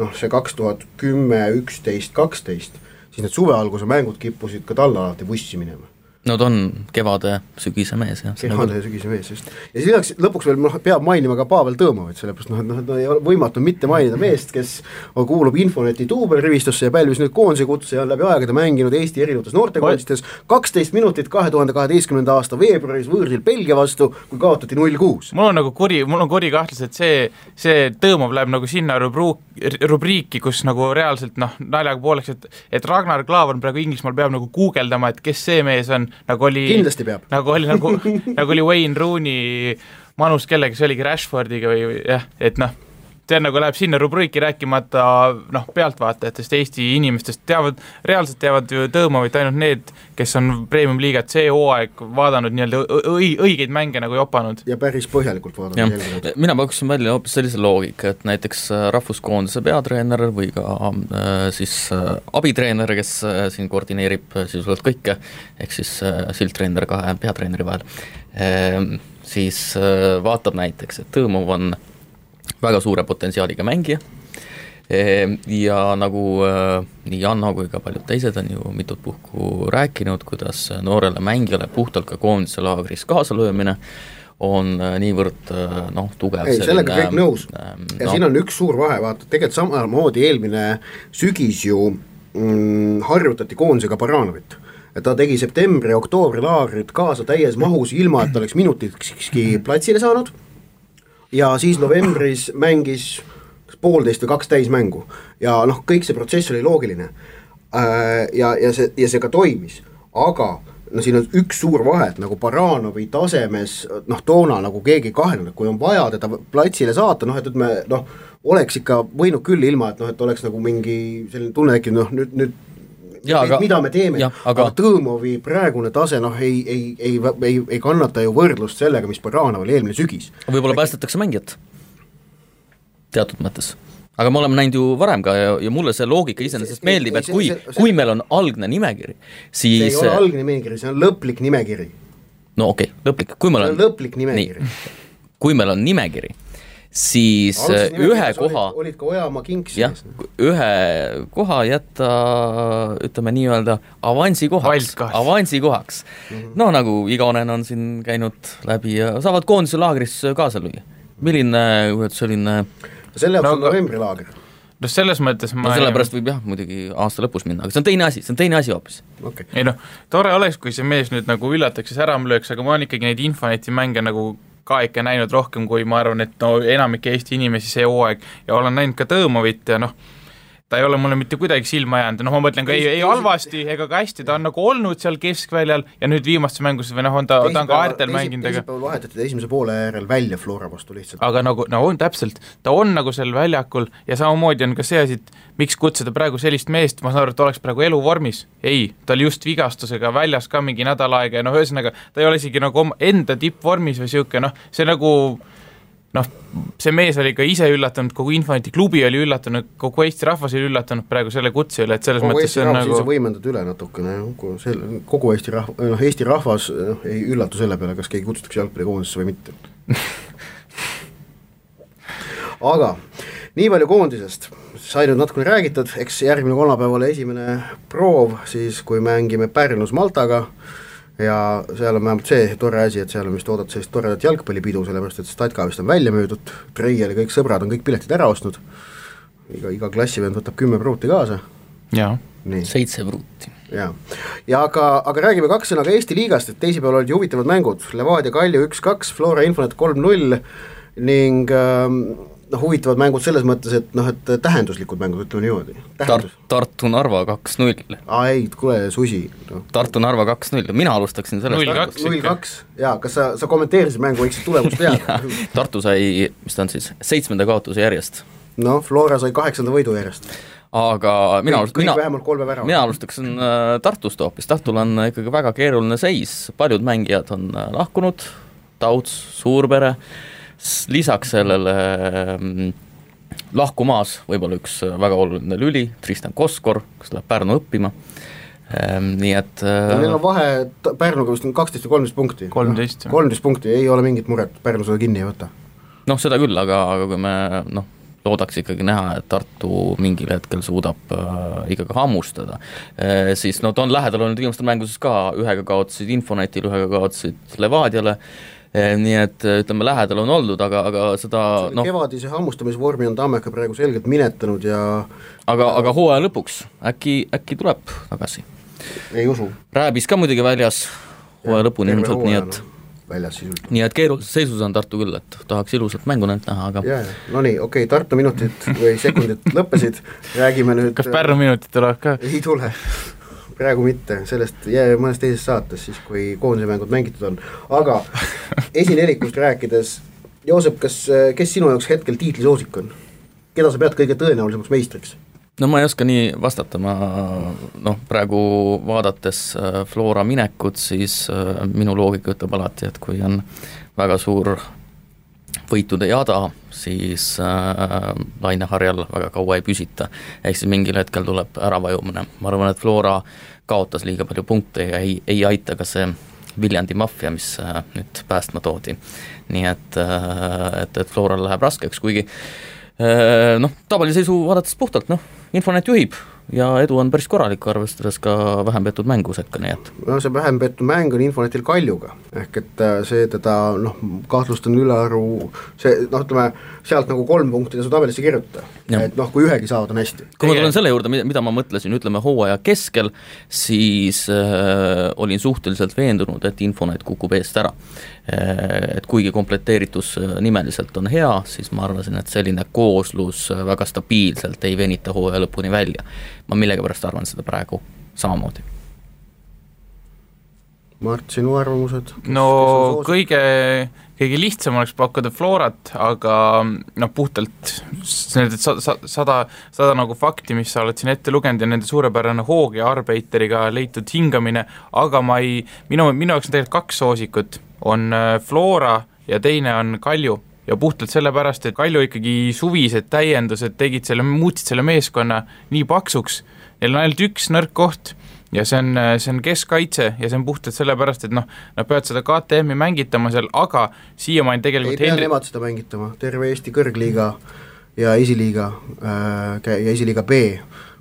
noh, see kaks tuhat kümme, üksteist, kaksteist, siis need suve alguse mängud kippusid ka talle alati vussi minema no ta on kevade-sügise mees, jah. kehade ja sügise mees, just. ja siis lisaks lõpuks veel noh, peab mainima ka Pavel Tõmovit, sellepärast noh, et noh, et no ei ole võimatu mitte mainida meest, kes kuulub Infoneti duubelrivistusse ja pälvis nüüd koondise kutse ja on läbi aegade mänginud Eesti erinevates noortekoondistes kaksteist minutit kahe tuhande kaheteistkümnenda aasta veebruaris võõrsil Belgia vastu, kui kaotati null kuus. mul on nagu kuri, mul on kuri kahtlus, et see, see Tõõmov läheb nagu sinna rubruuk, rubriiki, kus nagu reaalselt noh, naljaga pooleks, et et Ragnar Klavan praegu Inglismaal peab nagu guugeldama, et kes see mees on, nagu oli kindlasti peab. nagu oli nagu, nagu oli Wayne Rooney manus kellega, see oligi Rashfordiga või, jah, et noh, see nagu läheb sinna rubriiki rääkimata noh, pealtvaatajatest, Eesti inimestest, teavad, reaalselt teavad ju Tõõmovit ainult need, kes on premium-liigat see hooaeg vaadanud nii-öelda õi-, õigeid mänge nagu jopanud. ja päris põhjalikult jälginud., mina pakkusin välja hoopis sellise loogika, et näiteks äh, rahvuskoondise peatreener või ka äh, siis äh, abitreener, kes äh, siin koordineerib äh, sisuliselt kõike, ehk siis äh, sildtreener kahe peatreeneri vahel äh,, siis äh, vaatab näiteks, et Tõõmov on väga suure potentsiaaliga mängija. Ehm, ja nagu äh, nii Janno kui ka paljud teised on ju mitut puhku rääkinud, kuidas noorele mängijale puhtalt ka koondise laagris kaasalöömine on äh, niivõrd äh, noh, tugev ei, sellega kõik nõus. ähm, ja siin on üks suur vahe, vaata tegelikult samamoodi eelmine sügis ju mm, harjutati koondisega Baranovit ta tegi septembri-oktoobri laagrit kaasa täies mahus, ilma et ta oleks minutikski platsile saanud ja siis novembris mängis poolteist või kaks täismängu ja noh, kõik see protsess oli loogiline. ja, ja see, ja see ka toimis, aga no siin on üks suur vahe, et nagu Baranovi tasemes noh, toona nagu keegi ei kahelnud, kui on vaja teda platsile saata, noh et ütleme noh, oleks ikka võinud küll ilma, et noh, et oleks nagu mingi selline tunne tekkinud, noh nüüd, nüüd aga- mida me teeme, aga, aga- Tõõmovi praegune tase noh, ei, ei, ei, ei, ei kannata ju võrdlust sellega, mis Baranov oli eelmine sügis. võib-olla päästetakse mängijat, teatud mõttes. aga me oleme näinud ju varem ka ja, ja mulle see loogika iseenesest meeldib, et kui kui meil on algne nimekiri, see ei siis ole algne nimekiri, see on lõplik nimekiri, no okei okay,, lõplik, kui meil on on lõplik nimekiri. kui meil on nimekiri, siis Algses ühe nimekirjas koha olid, olid ka Ojamaa Kings jah sees, ühe koha jätta ütleme nii-öelda avansi kohaks avansi kohaks mm -hmm. no nagu Igonen on siin käinud läbi ja saavad koondise laagris kaasa lüüa. milline selline selle jaoks No on novembrilaager, noh, selles mõttes ma no sellepärast võib jah, muidugi aasta lõpus minna, aga see on teine asi, see on teine asi hoopis. okay.. ei noh, tore oleks, kui see mees nüüd nagu üllataks ja säram lööks, aga ma olen ikkagi neid Infoneti mänge nagu ka ikka näinud rohkem, kui ma arvan, et no enamik Eesti inimesi see hooaeg ja olen näinud ka Tõõmovit ja noh, ta ei ole mulle mitte kuidagi silma jäänud, noh ma mõtlen ka ei, ei halvasti ega ka hästi, ta on nagu olnud seal keskväljal ja nüüd viimastes mängus või noh, on ta, ta on ka äärtel mänginud, aga teisipäeval vahetati ta esimese poole järel välja Flora vastu lihtsalt. aga nagu, no on täpselt, ta on nagu seal väljakul ja samamoodi on ka see asi, et miks kutsuda praegu sellist meest, ma saan aru, et ta oleks praegu eluvormis, ei, ta oli just vigastusega väljas ka mingi nädal aega ja noh, ühesõnaga ta ei ole isegi nagu enda tippvormis või niisugune noh, see nagu noh, see mees oli ka ise üllatunud, kogu Infinity klubi oli üllatunud, kogu Eesti rahvas oli üllatunud praegu selle kutse üle, et selles kogu mõttes Eesti see on nagu võimendad üle natukene, kui selle, kogu Eesti rahv-, noh Eesti rahvas noh, ei üllatu selle peale, kas keegi kutsutakse jalgpallikoondisesse või mitte. Aga nii palju koondisest, sai nüüd natukene räägitud, eks järgmine kolmapäev ole esimene proov siis, kui mängime Pärnus Maltaga ja seal on vähemalt see tore asi, et seal on vist oodata sellist toredat jalgpallipidu, sellepärast et Statka vist on välja müüdud, Treial ja kõik sõbrad on kõik piletid ära ostnud, iga, iga klassivend võtab kümme pruuti kaasa, jaa, seitse pruuti. jaa, ja aga, aga räägime kaks sõna ka Eesti liigast, et teisipäeval olid ju huvitavad mängud, Levadia Kalju üks-kaks, Flora Infonet kolm-null ning ähm, noh, huvitavad mängud selles mõttes, et noh, et tähenduslikud mängud, ütleme niimoodi. Tar-, Tartu-Narva kaks-null. aa ei, kuule, susi no.. Tartu-Narva kaks-null, mina alustaksin sellest. Null kaks jaa, kas sa, sa kommenteerisid mängu, võiksid tulemust teada? Tartu sai, mis ta on siis, seitsmenda kaotuse järjest. noh, Flora sai kaheksanda võidu järjest. aga mina kõik, alust-, kõik mina, mina alustaksin äh, Tartust hoopis, Tartul on ikkagi väga keeruline seis, paljud mängijad on äh, lahkunud, Tauts, Suurpere, lisaks sellele mm, lahkumaas võib-olla üks äh, väga oluline lüli, Tristan Koskor, kes läheb Pärnu õppima, nii et no neil äh, on vahe Pärnuga vist on kaksteist või kolmteist punkti. Kolmteist, kolmteist punkti, ei ole mingit muret, Pärnu seda kinni ei võta. noh, seda küll, aga, aga kui me noh, loodaks ikkagi näha, et Tartu mingil hetkel suudab äh, ikkagi hammustada äh,, siis no ta on lähedal olnud viimastel mängudes ka, ühega kaotasid Infonetil, ühega kaotasid Levadiale äh,, nii et äh, ütleme, lähedal on oldud, aga, aga seda no. noh, kevadise hammustamisvormi on Tammeka praegu selgelt minetanud ja aga, aga hooaja lõpuks äkki, äkki tuleb tagasi. ei usu. Rääbis ka muidugi väljas hooaja lõpuni ilmselt, nii et väljas sisuliselt. nii et keerulises seisus on Tartu küll, et tahaks ilusat mängu neilt näha, aga ja no nii, okei okay,, Tartu minutid või sekundid lõppesid, räägime nüüd kas Pärnu minutid tulevad ka? ei tule, praegu mitte, sellest jääb mõnes teises saates siis, kui koondise mängud mängitud on, aga esinelikust rääkides, Joosep, kas, kes sinu jaoks hetkel tiitlisoosik on? keda sa pead kõige tõenäolisemaks meistriks? no ma ei oska nii vastata, ma noh, praegu vaadates äh, Flora minekut, siis äh, minu loogika ütleb alati, et kui on väga suur võitude jada, siis äh, laineharjal väga kaua ei püsita. ehk siis mingil hetkel tuleb äravajumine, ma arvan, et Flora kaotas liiga palju punkte ja ei, ei aita ka see Viljandi maffia, mis äh, nüüd päästma toodi. nii et äh,, et, et Floral läheb raskeks, kuigi äh, noh, tabeliseisu vaadates puhtalt noh, Infonet juhib ja edu on päris korralik, arvestades ka vähem peetud mängu sekka, nii et no see vähem peetud mäng on Infonetil Kaljuga, ehk et äh, see teda noh, kahtlustan ülearu, see noh, ütleme sealt nagu kolm punkti tasu tabelisse kirjutada, Jah. et noh, kui ühegi saavad, on hästi. kui ma tulen selle juurde, mida, ma mõtlesin, ütleme hooaja keskel, siis äh, olin suhteliselt veendunud, et Infonet kukub eest ära. Et kuigi komplekteeritus äh, nimeliselt on hea, siis ma arvasin, et selline kooslus äh, väga stabiilselt ei venita hooaja lõpuni välja. ma millegipärast arvan seda praegu samamoodi. Mart, sinu arvamused? no kõige, kõige lihtsam oleks pakkuda Florat, aga noh, puhtalt need sa- sa- sada, sada nagu fakti, mis sa oled siin ette lugenud ja nende suurepärane hoog ja Arbeiteriga leitud hingamine, aga ma ei, minu, minu jaoks on tegelikult kaks soosikut, on äh, Flora ja teine on Kalju. Ja puhtalt sellepärast, et Kalju ikkagi suvised täiendused tegid selle, muutsid selle meeskonna nii paksuks, neil on ainult üks nõrk koht ja see on, see on keskkaitse ja see on puhtalt sellepärast, et noh, nad peavad seda KTM-i mängitama seal, aga siiamaani ei tegelikult pea Henri- nemad seda mängitama, terve Eesti kõrgliiga ja esiliiga äh, ja esiliiga B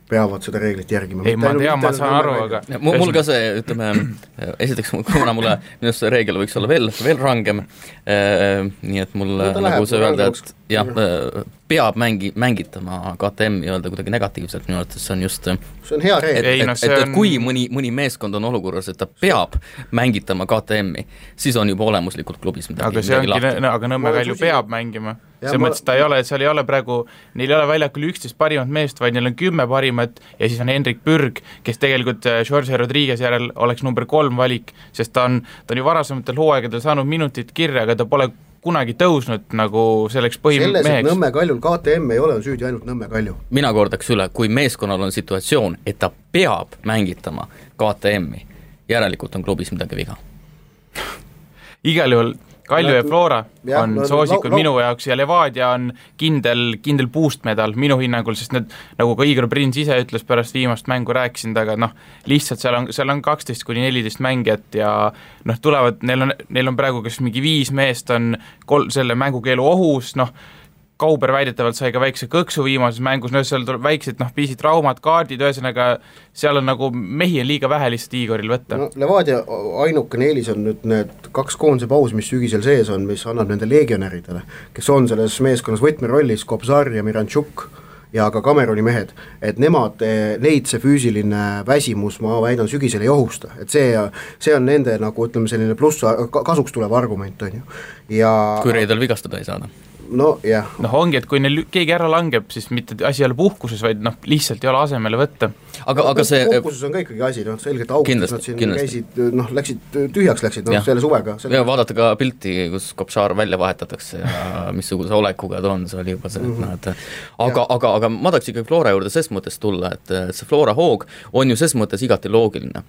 peavad seda reeglit järgima. ei, ma tean, ma saan aru, aga mul, mul ka see, ütleme, esiteks kuna mulle, minu arust see reegel võiks olla veel, veel rangem, nii et mul No nagu see öelda, et jah, peab mängi-, mängitama KTM-i öelda kuidagi negatiivselt, minu arvates see on just et, see on hea reegel Ei, et, noh, et, see et on- kui mõni, mõni meeskond on olukorras, et ta peab mängitama KTM-i, siis on juba olemuslikult klubis midagi, aga see midagi ongi, lahti. aga Nõmme Kalju peab mängima. Selles ma- mõttes ta ei ole, seal ei ole praegu, neil ei ole väljakul üksteist parimat meest, vaid neil on kümme parimat ja siis on Hendrik Pürg, kes tegelikult äh, Jorge Rodriguez järel oleks number kolm valik, sest ta on, ta on ju varasematel hooaegadel saanud minutit kirja, aga ta pole kunagi tõusnud nagu selleks selles, et põhimeheks. Nõmme Kaljul KTM ei ole, on süüdi ainult Nõmme Kalju. mina kordaks üle, kui meeskonnal on situatsioon, et ta peab mängitama KTM-i, järelikult on klubis midagi viga. igal juhul Kalju ja Flora jah, on no soosikud lau- lau- minu jaoks ja Levadia on kindel, kindel boost medal minu hinnangul, sest need, nagu ka Igor Prins ise ütles pärast viimast mängu rääkisin temaga, noh, lihtsalt seal on, seal on kaksteist kuni neliteist mängijat ja noh, tulevad, neil on, neil on praegu kas mingi viis meest on kol-, selle mängukeelu ohus, noh, Kauber väidetavalt sai ka väikse kõksu viimases mängus, no seal tuleb väiksed noh, piisid traumad, kaardid, ühesõnaga seal on nagu mehi on liiga vähe lihtsalt Igoril võtta. No Levadia ainukene eelis on nüüd need kaks koondise pausi, mis sügisel sees on, mis annab nende legionäridele, kes on selles meeskonnas võtmerollis, Kobzar ja Mirantšuk ja ka Cameroni mehed, et nemad, neid see füüsiline väsimus, ma väidan, sügisel ei ohusta, et see, see on nende nagu ütleme, selline pluss, kasuks tulev argument, on ju, ja kui reedel vigastada ei saada. Nojah, noh, ongi, et kui neil keegi ära langeb, siis mitte asi ei ole puhkuses, vaid noh, lihtsalt ei ole asemele võtta. aga, aga see puhkuses on ka ikkagi asi, noh selgelt augustis nad siin kindlasti. käisid, noh läksid, tühjaks läksid, noh selle suvega, ja selle vaadata ka pilti, kus Kopšar välja vahetatakse ja missuguse olekuga ta on, see oli juba see, et noh, et aga, aga, aga ma tahaks ikkagi Flora juurde ses mõttes tulla, et et see Flora hoog on ju ses mõttes igati loogiline.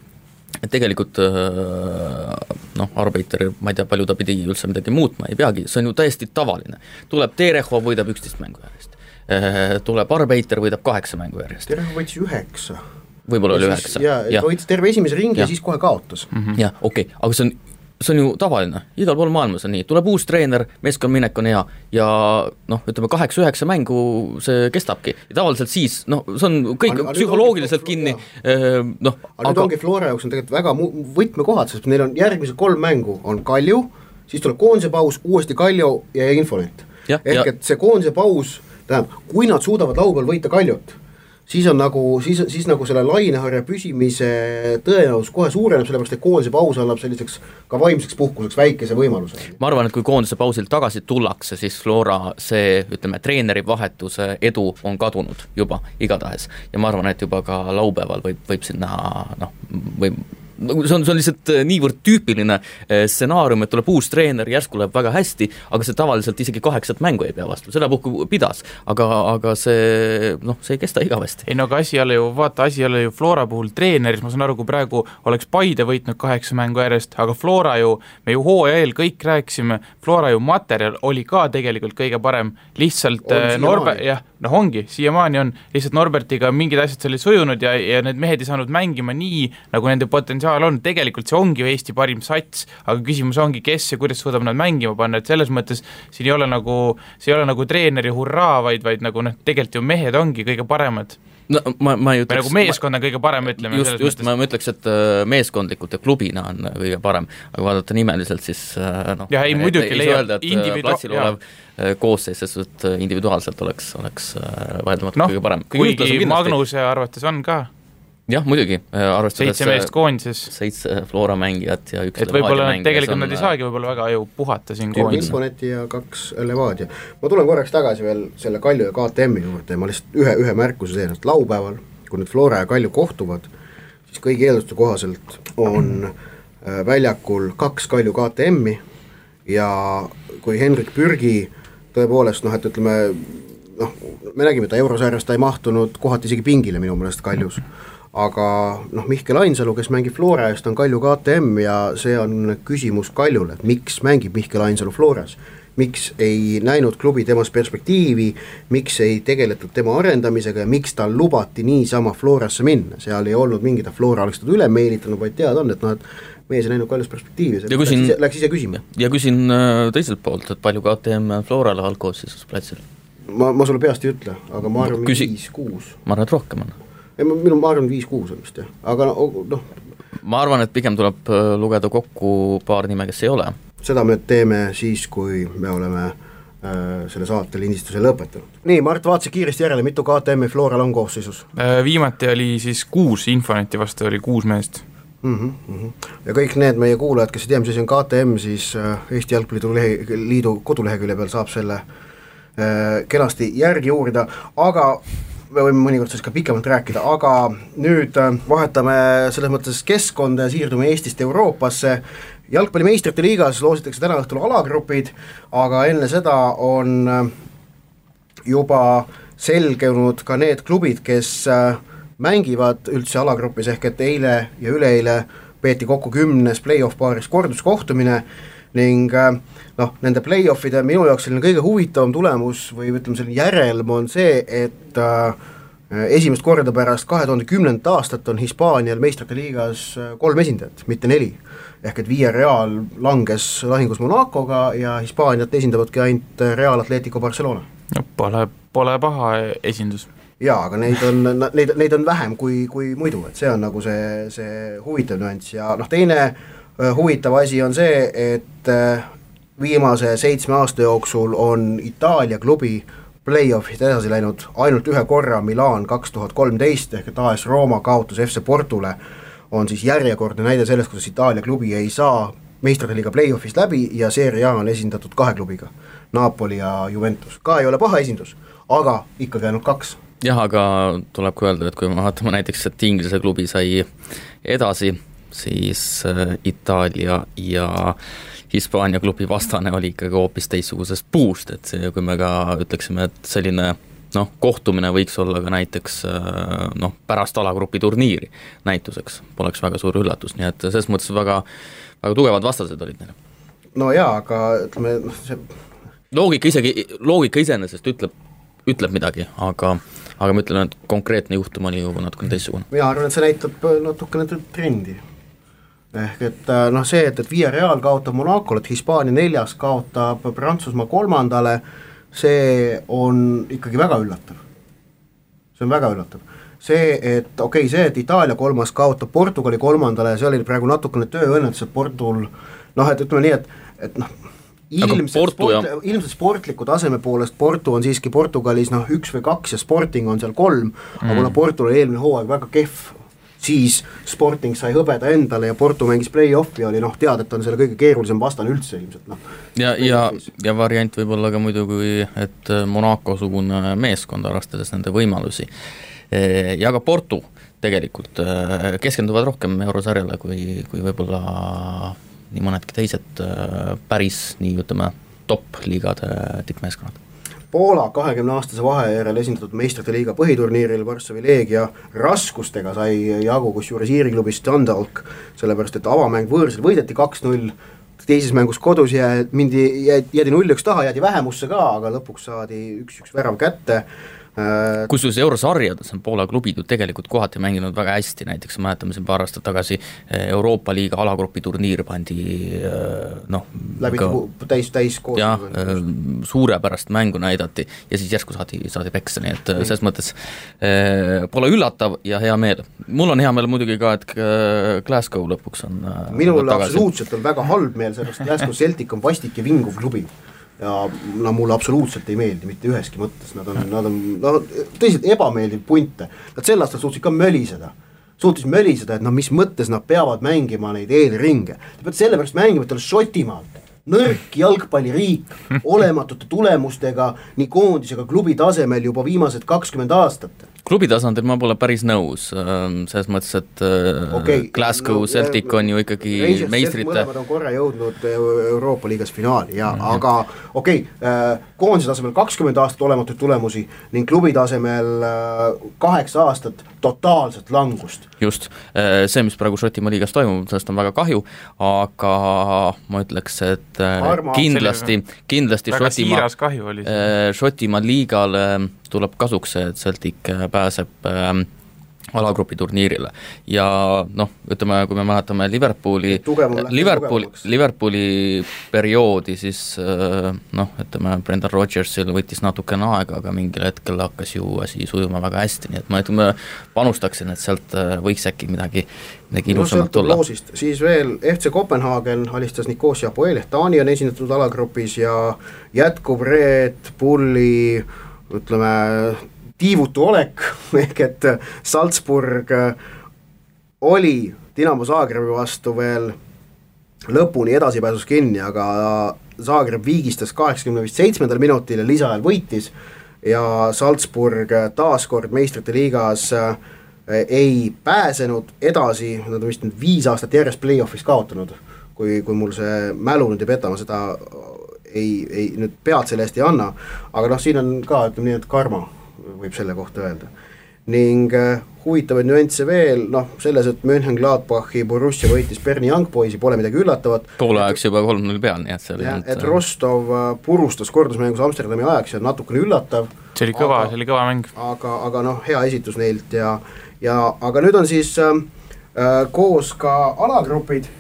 Et tegelikult äh, noh, Arbeiter, ma ei tea, palju ta pidi üldse midagi muutma, ei peagi, see on ju täiesti tavaline. tuleb Terehov, võidab üksteist mängu järjest. Tuleb Arbeiter, võidab kaheksa mängu järjest. Terve võitis üheksa. võib-olla oli üheksa, jaa, võitis terve esimese ringi ja Jah. siis kohe kaotas mm. -hmm. jah, okei okay., aga see on, see on ju tavaline, igal pool maailmas on nii, tuleb uus treener, meeskonna minek on hea ja noh, ütleme kaheksa-üheksa mängu see kestabki. Ja tavaliselt siis noh, see on kõik Aga- aga psühholoogiliselt ongi- kinni, noh, aga nüüd ongi Flora jaoks on tegelikult väga mu- võtmekohad, sest neil on järgmised kolm mängu on Kalju, siis tuleb koondise paus, uuesti Kalju ja Infonet. Jah, ehk ja- et see koondise paus, tähendab, kui nad suudavad laupäeval võita Kaljut, siis on nagu, siis, siis nagu selle laineharja püsimise tõenäosus kohe suureneb, sellepärast et koondise paus annab selliseks ka vaimseks puhkuseks väikese võimaluse. ma arvan, et kui koondise pausilt tagasi tullakse, siis Flora see, ütleme, treeneri vahetuse edu on kadunud juba igatahes. ja ma arvan, et juba ka laupäeval võib, võib siin näha noh, või see on, see on lihtsalt äh, niivõrd tüüpiline äh, stsenaarium, et tuleb uus treener, järsku läheb väga hästi, aga see tavaliselt isegi kaheksat mängu ei pea vastu, sedapuhku pidas, aga, aga see noh, see ei kesta igavesti. ei no aga asi ei ole ju, vaata, asi ei ole ju Flora puhul treeneris, ma saan aru, kui praegu oleks Paide võitnud kaheksa mängu järjest, aga Flora ju, me ju hooaja eel kõik rääkisime, Flora ju materjal oli ka tegelikult kõige parem, lihtsalt äh, Norbe-, jah, noh ongi, siiamaani on, lihtsalt Norbertiga mingid asjad seal ei sujunud ja, ja need mehed ei saanud mängima nii, nagu nende potentsiaal on, tegelikult see ongi ju Eesti parim sats, aga küsimus ongi, kes ja kuidas suudab nad mängima panna, et selles mõttes siin ei ole nagu, see ei ole nagu treeneri hurraa, vaid, vaid nagu noh, tegelikult ju mehed ongi kõige paremad. No ma, ma ei ütleks nagu meeskond on kõige parem, ütleme just, just, ma, ma ütleks, et äh, meeskondlikult ja klubina on kõige parem, aga vaadata nimeliselt, siis äh, noh Jah, ei, muidugi leiab individua- platsil jaa. olev äh, koosseis, suhtes, et individuaalselt oleks, oleks äh, vaieldamatult noh kõige parem. kuigi Magnuse arvates on ka, jah, muidugi, arvestades seitse meest koondises, seitse Flora mängijat ja üks et võib-olla nad tegelikult nad ei saagi võib-olla väga ju puhata siin koondises. Infoneti ja kaks Levadia. ma tulen korraks tagasi veel selle Kalju ja KTM-i juurde ja ma lihtsalt ühe, ühe märkuse teen, et laupäeval, kui nüüd Flora ja Kalju kohtuvad, siis kõigi eelduste kohaselt on äh, väljakul kaks Kalju KTM-i ja kui Hendrik Pürgi tõepoolest noh, et ütleme noh, me nägime, ta eurosarjas ta ei mahtunud kohati isegi pingile minu meelest Kaljus aga noh, Mihkel Ainsalu, kes mängib Flora eest, on Kalju KTM ja see on küsimus Kaljule, et miks mängib Mihkel Ainsalu Floras. miks ei näinud klubi temas perspektiivi, miks ei tegeletud tema arendamisega ja miks tal lubati niisama Florasse minna, seal ei olnud mingit, et Flora oleks teda üle meelitanud, vaid teada on, et noh, et mees ei näinud Kaljus perspektiivi, Ja küsin- läks, ise- läks ise küsima. ja küsin äh, teiselt poolt, et palju KTM Florale algkoosseisus platsil? ma, ma sulle peast ei ütle, aga ma arvan Küsi- viis-kuus. ma arvan, et rohkem on. Ei, ma- minu, ma arvan viis-kuus on vist jah, aga no, noh, ma arvan, et pigem tuleb äh, lugeda kokku paar nime, kes ei ole. seda me teeme siis, kui me oleme äh, selle saate lindistuse lõpetanud. nii, Mart, vaatasid kiiresti järele, mitu KTM-i Floral on koosseisus Äh, viimati oli siis kuus Infoneti vastu oli kuus meest. mm? -hmm, mm -hmm. ja kõik need meie kuulajad, kes ei tea, mis asi on KTM, siis äh, Eesti Jalgpalliliidu lehe, liidu kodulehekülje peal saab selle äh, kenasti järgi uurida, aga me võime mõnikord sellest ka pikemalt rääkida, aga nüüd äh, vahetame selles mõttes keskkonda ja siirdume Eestist Euroopasse. jalgpalli meistrite liigas loositakse täna õhtul alagrupid, aga enne seda on äh, juba selgunud ka need klubid, kes äh, mängivad üldse alagrupis, ehk et eile ja üleeile peeti kokku kümnes play-off paaris korduskohtumine, ning äh, noh, nende play-off'ide minu jaoks selline kõige huvitavam tulemus või ütleme, selline järelm on see, et äh, esimest korda pärast kahe tuhande kümnendat aastat on Hispaanial meistrite liigas äh, kolm esindajat, mitte neli. ehk et Villarreal langes lahingus Monacoga ja Hispaaniat esindavadki ainult Real Atletico Barcelona. no pole, pole paha esindus jaa, aga neid on, neid, neid on vähem kui, kui muidu, et see on nagu see, see huvitav nüanss ja noh, teine äh, huvitav asi on see, et äh, viimase seitsme aasta jooksul on Itaalia klubi play-off'ist edasi läinud ainult ühe korra, Milan kaks tuhat kolmteist, ehk et AS Rooma kaotas FC Portule, on siis järjekordne näide sellest, kuidas Itaalia klubi ei saa meistrite liiga play-off'ist läbi ja Serie A on esindatud kahe klubiga, Napoli ja Juventus, ka ei ole paha esindus, aga ikkagi ainult kaks. Jah, aga tuleb ka öelda, et kui me vaatame näiteks, et Inglise klubi sai edasi, siis äh, Itaalia ja Hispaania klubi vastane oli ikkagi hoopis teistsugusest puust, et see, kui me ka ütleksime, et selline noh, kohtumine võiks olla ka näiteks äh, noh, pärast alagrupi turniiri näituseks, poleks väga suur üllatus, nii et selles mõttes väga, väga tugevad vastased olid neil. no jaa, aga ütleme, noh see loogika isegi, loogika iseenesest ütleb, ütleb midagi, aga aga ma ütlen, et konkreetne juhtum oli ju natukene teistsugune. mina arvan, et see näitab natukene trendi. Ehk et äh, noh, see, et, et Villarreal kaotab Monacole, et Hispaania neljas kaotab Prantsusmaa kolmandale, see on ikkagi väga üllatav. see on väga üllatav. see, et okei okay,, see, et Itaalia kolmas kaotab Portugali kolmandale, see oli praegu natukene tööõnnetus, et Portul noh, et ütleme nii, et, et noh, ilmselt sport, ilmselt sportliku taseme poolest Porto on siiski Portugalis noh, üks või kaks ja Sporting on seal kolm mm., aga kuna Porto oli eelmine hooaeg väga kehv, siis Sporting sai hõbeda endale ja Porto mängis play-off'i, oli noh, teada, et on selle kõige keerulisem vastane üldse ilmselt noh. ja, ja, ja variant võib olla ka muidugi, et Monaco-sugune meeskond, arvestades nende võimalusi, e, ja ka Porto tegelikult e, keskenduvad rohkem eurosarjale kui, kui võib-olla nii mõnedki teised äh, päris nii ütleme, top-liigade tippmeeskonnad. Poola kahekümne aastase vahe järel esindatud meistrite liiga põhiturniiril Varssavi Leegia raskustega sai jagu, kusjuures Iiri klubist Dundalk, sellepärast et avamäng võõrsil võideti kaks-null, teises mängus kodus jää, mindi, jäädi null-üks taha, jäädi vähemusse ka, aga lõpuks saadi üks-üks värav kätte kusjuures eurosarjades on Poola klubid ju tegelikult kohati mänginud väga hästi, näiteks mäletame siin paar aastat tagasi äh, Euroopa liiga alagrupi turniir pandi äh, noh läbi ka, täis, täis koos jah, suurepärast mängu näidati ja siis järsku saadi, saadi peksa, nii et selles mm. mõttes pole üllatav ja hea meel. mul on hea meel muidugi ka, et Glasgow lõpuks on minul absoluutselt on väga halb meel, sellepärast Glasgow Celtic on vastik ja vinguv klubi ja no mulle absoluutselt ei meeldi mitte üheski mõttes, nad on, nad on, no tõsiselt ebameeldiv punt. Nad sel aastal suutsid ka möliseda, suutis möliseda, et noh, mis mõttes nad peavad mängima neid eelringe. Te peate sellepärast mängima, et te olete Šotimaalt, nõrk jalgpalliriik, olematute tulemustega nii koondisega klubi tasemel juba viimased kakskümmend aastat klubi tasandil ma pole päris nõus, ähm, selles mõttes, et äh, okay, Glasgow no, Celtic on ju ikkagi Rangers, meistrite mõlemad on korra jõudnud Euroopa liigas finaali ja mm, -hmm. aga okei okay,, äh, koondise tasemel kakskümmend aastat olematuid tulemusi ning klubi tasemel äh, kaheksa aastat totaalset langust. just, see, mis praegu Šotimaa liigas toimub, sellest on väga kahju, aga ma ütleks, et Arma, kindlasti, kindlasti Šotimaa, Šotimaa liigale tuleb kasuks see, et Celtic äh, pääseb äh, alagrupi turniirile. Ja noh, ütleme, kui me mäletame Liverpooli, Liverpooli, Liverpooli perioodi, siis äh, noh, ütleme, Brendan Rodgersil võttis natukene aega, aga mingil hetkel hakkas ju asi sujuma väga hästi, nii et ma ütleme, panustaksin, et sealt äh, võiks äkki midagi, midagi ilusamat no, tulla. siis veel FC Kopenhaagen alistas Nicosia Apoel, ehk Taani on esindatud alagrupis ja jätkub Red Bulli ütleme, tiivutu olek, ehk et Salzburg oli Dinamo Zagrebi vastu veel lõpuni edasipääsus kinni, aga Zagreb viigistas kaheksakümne vist seitsmendal minutil ja lisaajal võitis ja Salzburg taas kord meistrite liigas äh, ei pääsenud edasi, nad on vist nüüd viis aastat järjest play-off'is kaotanud, kui, kui mul see mälu nüüd ei peta, ma seda ei, ei nüüd pead selle eest ei anna, aga noh, siin on ka ütleme nii, et karma võib selle kohta öelda. ning äh, huvitavaid nüansse veel, noh selles, et Mönchengladbachi Borussia võitis Berni Young Boysi, pole midagi üllatavat. poole ajaks juba kolm-null peal, nii et seal ei olnud et Rostov äh, purustas kordusmängus Amsterdami ajaks ja natukene üllatav. see oli kõva, see oli kõva mäng. aga, aga noh, hea esitus neilt ja, ja aga nüüd on siis äh, äh, koos ka alagrupid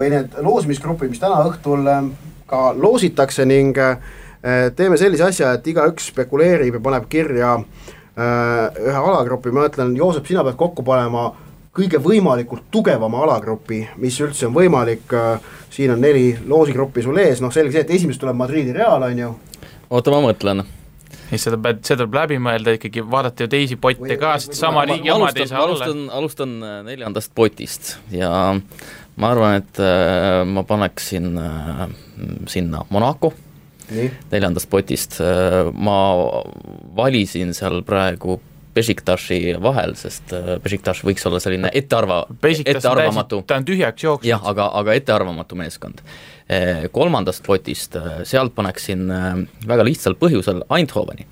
või need loosimisgrupid, mis täna õhtul äh, ka loositakse ning äh, teeme sellise asja, et igaüks spekuleerib ja paneb kirja Äh, ühe alagrupi, ma ütlen, Joosep, sina pead kokku panema kõige võimalikult tugevama alagrupi, mis üldse on võimalik, äh, siin on neli loosigruppi sul ees, noh selge see, et esimesest tuleb Madridi Real, on ju. oota, ma mõtlen siis seda pead, seda tuleb läbi mõelda ikkagi, vaadata ju teisi potte ka, sest sama riigi omad ei saa olla. alustan, alustan äh, neljandast potist ja ma arvan, et äh, ma paneksin äh, sinna Monaco neljandast potist, ma valisin seal praegu Besiktaši vahel, sest Besiktaš võiks olla selline ettearva, ettearvamatu ta on tühjaks jooksnud. jah, aga, aga ettearvamatu meeskond. Kolmandast potist, sealt paneksin väga lihtsal põhjusel Eindhoveni.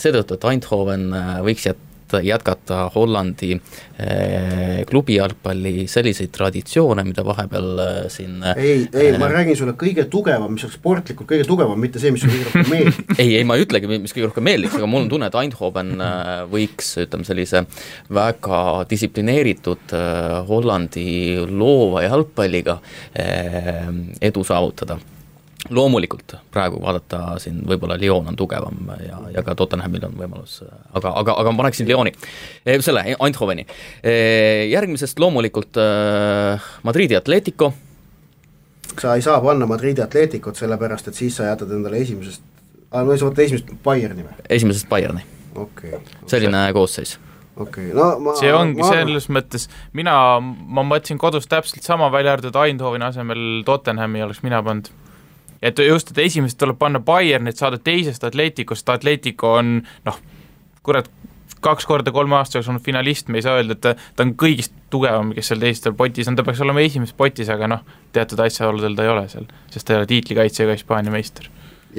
seetõttu, et Eindhoven võiks jät-, jätkata Hollandi eh, klubi jalgpalli selliseid traditsioone, mida vahepeal eh, siin ei, ei äh,, ma räägin sulle kõige tugevam, mis oleks sportlikult kõige tugevam, mitte see, mis sulle kõige rohkem meeldib. Ei, ei ma ei ütlegi, mis kõige rohkem meeldiks, aga mul on tunne, et Eindhoven võiks, ütleme sellise väga distsiplineeritud Hollandi loova jalgpalliga edu saavutada loomulikult praegu vaadata siin võib-olla Lyon on tugevam ja, ja ka Tottenhamil on võimalus, aga, aga, aga ma paneksin Lyoni, eh, selle, Eindhoveni. Eh, järgmisest loomulikult äh, Madridi Atletico. sa ei saa panna Madridi Atleticut, sellepärast et siis sa jätad endale esimesest, no sa võtad esimesest Bayerni või? esimesest Bayerni. okei okay. okay.. selline koosseis okei okay., no ma see ongi ma... selles mõttes, mina, ma mõtlesin kodus täpselt sama, välja arvatud Eindhoveni asemel Tottenhami oleks mina pannud et just, et esimesest tuleb panna Bayern, et saada teisest Atleticust, Atletico on noh, kurat, kaks korda kolme aasta jooksul olnud finalist, me ei saa öelda, et ta, ta on kõigist tugevam, kes seal teistel potis on, ta peaks olema esimeses potis, aga noh, teatud asjaoludel ta ei ole seal, sest ta ei ole tiitlikaitsjaga Hispaania meister.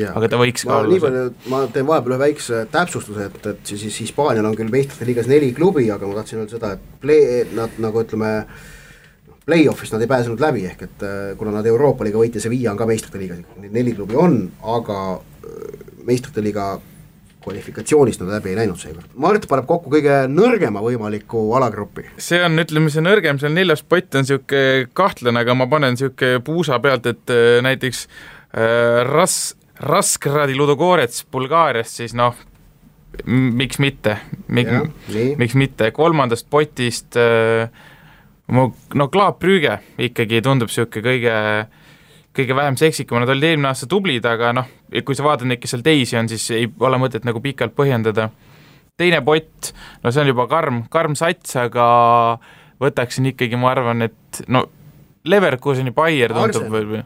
aga ta võiks ka olla. nii palju, ma teen vahepeal ühe väikse täpsustuse, et, et siis Hispaanial on küll meistrite liigas neli klubi, aga ma tahtsin öelda seda, et play, nad nagu ütleme, play-off'ist nad ei pääsenud läbi, ehk et äh, kuna nad Euroopa liiga võitja Sevilla on ka meistrite liigas, neid neli klubi on, aga äh, meistrite liiga kvalifikatsioonist nad läbi ei läinud seekord. Mart paneb kokku kõige nõrgema võimaliku alagrupi. see on, ütleme, see nõrgem, seal neljas pott on niisugune kahtlane, aga ma panen niisugune puusa pealt, et äh, näiteks äh, Ras-, Raskradi Ludogorets Bulgaariast, siis noh, miks mitte, miks mitte, kolmandast potist äh, mu no Klaap Prüge ikkagi tundub niisugune kõige kõige vähem seksikam, nad olid eelmine aasta tublid, aga noh, kui sa vaatad neid, kes seal teisi on, siis ei ole mõtet nagu pikalt põhjendada. teine pott, no see on juba karm, karm sats, aga võtaksin ikkagi, ma arvan, et no Leverkuseni Bayer tundub või?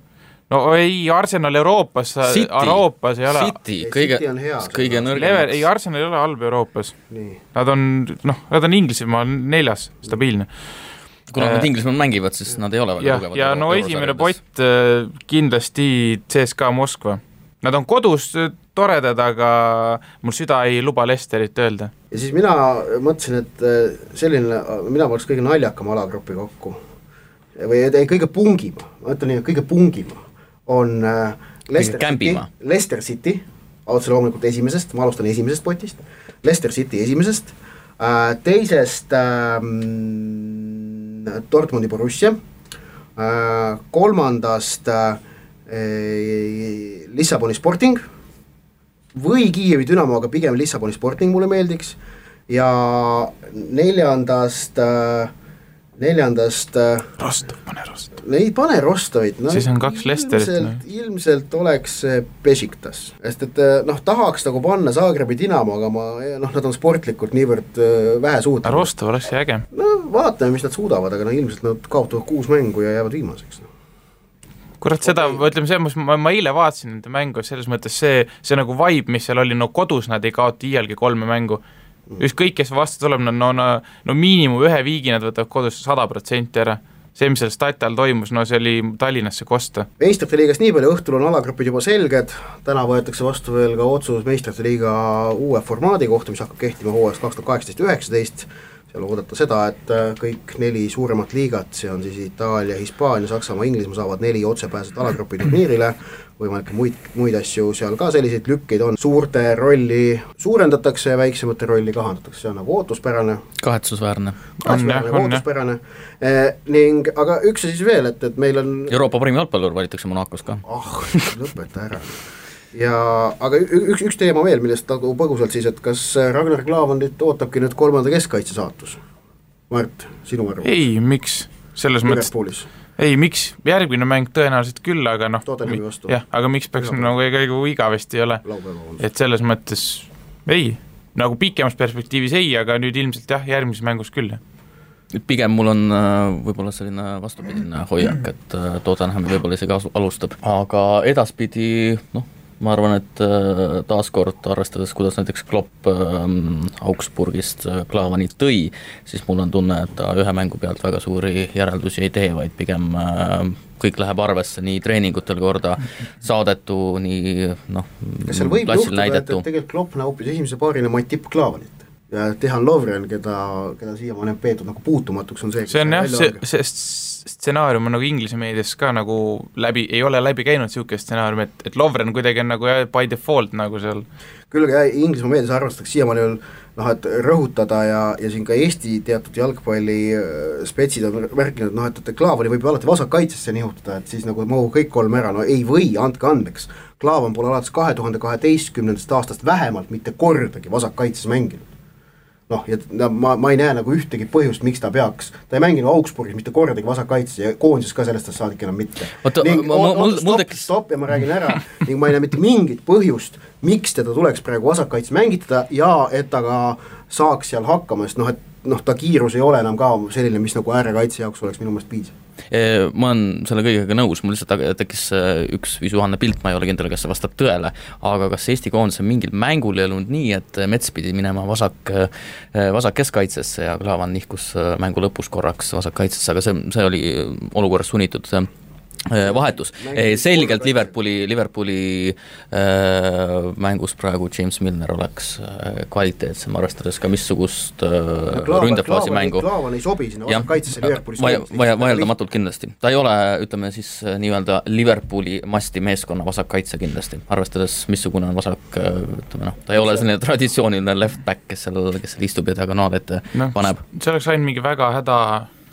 No ei, Arsenal Euroopas, Euroopas ei ole. City, kõige, kõige nõrgem. Lever, ei, Arsenal ei ole halb Euroopas. Nad on, noh, nad on Inglismaal neljas, stabiilne kuna nad äh, Inglismaal mängivad, siis nad ei ole väga tugevad. ja no esimene pott äh, kindlasti CSKA Moskva. Nad on kodus äh, toredad, aga mul süda ei luba Lesterit öelda. ja siis mina mõtlesin, et selline, mina paneks kõige naljakama alagrupi kokku. või ei, kõige pungima, ma ütlen nii, et kõige pungima on Leicester City, Leicester City, otse loomulikult esimesest, ma alustan esimesest potist, Leicester City esimesest, teisest ähm, Dortmundi Borussia, äh, kolmandast äh, Lissaboni Sporting. Või Kiievi Dünamo, aga pigem Lissaboni Sporting mulle meeldiks. Ja neljandast äh, neljandast äh, Rostov, pane Rostov. ei pane Rostovit, noh siis on kaks Lesterit. ilmselt, ilmselt oleks Besiktas, sest et äh, noh, tahaks nagu panna Zagrebi Dinamo, aga ma noh, nad on sportlikult niivõrd äh, vähe suutnud. Rostov oleks äge. no vaatame, mis nad suudavad, aga no ilmselt nad kaotavad kuus mängu ja jäävad viimaseks, noh kurat, seda okay., ütleme selles mõttes, ma, ma eile vaatasin nende mängu, selles mõttes see, see nagu vibe, mis seal oli, no kodus nad ei kaota iialgi kolme mängu ükskõik, kes vastu tuleb, no, no, no, miinimum ühe viigi nad võtavad kodus sada protsenti ära. see, mis seal stati all toimus, no see oli Tallinnasse kosta. meistrite liigast nii palju, õhtul on alagrupid juba selged, täna võetakse vastu veel ka otsus meistrite liiga uue formaadi kohta, mis hakkab kehtima hooajast kaks tuhat kaheksateist, üheksateist, seal oodata seda, et äh, kõik neli suuremat liigat, see on siis Itaalia, Hispaania, Saksamaa, Inglismaa saavad neli otsepääset alagrupi turniirile, võimalikke muid, muid asju seal ka, selliseid lükkeid on, suurte rolli suurendatakse ja väiksemate rolli kahandatakse, see on nagu ootuspärane. kahetsusväärne. kahetsusväärne, ootuspärane eh,, ning aga üks asi siis veel, et, et meil on Euroopa parim jalgpallur valitakse Monacos ka. ah, lõpeta ära ja aga üks, üks teema veel, millest nagu põgusalt siis, et kas Ragnar Klavandit ootabki nüüd kolmanda keskkaitse saatus? Mart, sinu arvamus? ei, miks, selles mõttes ei, miks, järgmine mäng tõenäoliselt küll, aga noh, jah, aga miks peaks Laupäeva. nagu ega nagu igavesti ei ole, et selles mõttes ei, nagu pikemas perspektiivis ei, aga nüüd ilmselt jah, järgmises mängus küll, jah. Pigem mul on äh, võib-olla selline vastupidine hoiak, et äh, Tottenham võib-olla isegi alustab, aga edaspidi noh, ma arvan, et äh, taaskord arvestades, kuidas näiteks Klopp ähm, Augsburgist äh, Klaavani tõi, siis mul on tunne, et ta ühe mängu pealt väga suuri järeldusi ei tee, vaid pigem äh, kõik läheb arvesse nii treeningutel korda saadetu, nii noh, kas seal võib juhtuda, et, et tegelikult Klopp näeb hoopis esimese paarina Matip Klaavanit? ja Tehan Lovren, keda, keda siiamaani on peetud nagu puutumatuks, on see see on jah, see, see stsenaarium on nagu Inglise meedias ka nagu läbi, ei ole läbi käinud niisugune stsenaarium, et, et Lovren kuidagi on nagu by default nagu seal. Küll aga jah, Inglismaa meedias arvestatakse siiamaani veel noh, et rõhutada ja, ja siin ka Eesti teatud jalgpalli äh, on märkinud, noh et, et Klaavani võib ju alati vasakkaitsesse nihutada, et siis nagu mahub kõik kolm ära, no ei või, andke andeks. Klaavan pole alates kahe tuhande kaheteistkümnendast aastast vähemalt mitte kordagi vasakkaitses mänginud noh, ja ma, ma ei näe nagu ühtegi põhjust, miks ta peaks, ta ei mänginud Augsburgis mitte kordagi vasakkaitses ja koondises ka sellest ajast saadik enam mitte. ning stopp, stopp ja ma räägin ära. Ning ma ei näe mitte mingit põhjust, miks teda tuleks praegu vasakkaitses mängitada ja et ta ka saaks seal hakkama, sest noh, et noh, ta kiirus ei ole enam ka selline, mis nagu äärekaitse jaoks oleks minu meelest piisav ma olen selle kõigega nõus, mul lihtsalt tekkis äh, üks visuaalne pilt, ma ei ole kindel, kas see vastab tõele, aga kas Eesti koondisel mingil mängul ei olnud nii, et Mets pidi minema vasak, äh, vasak keskkaitsesse ja Klaavan nihkus äh, mängu lõpus korraks vasakkaitsesse, aga see, see oli olukorras sunnitud vahetus, selgelt Liverpooli, Liverpooli äh, mängus praegu James Milner oleks äh, kvaliteetsem, arvestades ka missugust äh, ründefaasi mängu. Klaavan ei sobi sinna vasakkaitsesse Liverpoolis vaja, vaja, vaieldamatult kindlasti, ta ei ole, ütleme siis äh, nii-öelda Liverpooli masti meeskonna vasakkaitse kindlasti, arvestades missugune on vasak, äh, ütleme noh, ta ei ole selline traditsiooniline left back, kes seal, kes seal istub ja diagonaal ette no, paneb. see oleks ainult mingi väga häda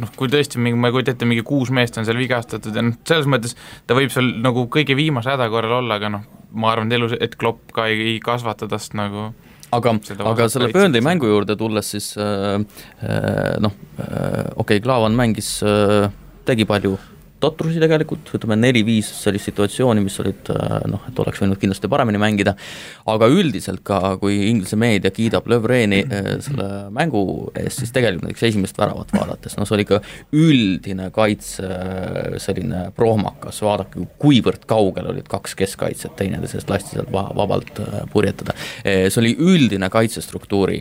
noh, kui tõesti mingi, ma ei kujuta ette, mingi kuus meest on seal vigastatud ja noh, selles mõttes ta võib seal nagu kõige viimase häda korral olla, aga noh, ma arvan, et elus, et Klopp ka ei, ei kasvata tast nagu aga, aga selle Burnley mängu juurde tulles siis äh, äh noh äh,, okei okay,, Klaavan mängis äh,, tegi palju totrusi tegelikult, ütleme neli-viis sellist situatsiooni, mis olid äh, noh, et oleks võinud kindlasti paremini mängida, aga üldiselt ka, kui Inglise meedia kiidab Lövreni äh, selle mängu eest, siis tegelikult näiteks esimest väravat vaadates, no see oli ikka üldine kaitse äh, selline prohmakas, vaadake, kuivõrd kaugel olid kaks keskkaitset teineteisest, lasti sealt vabalt purjetada. see oli üldine kaitsestruktuuri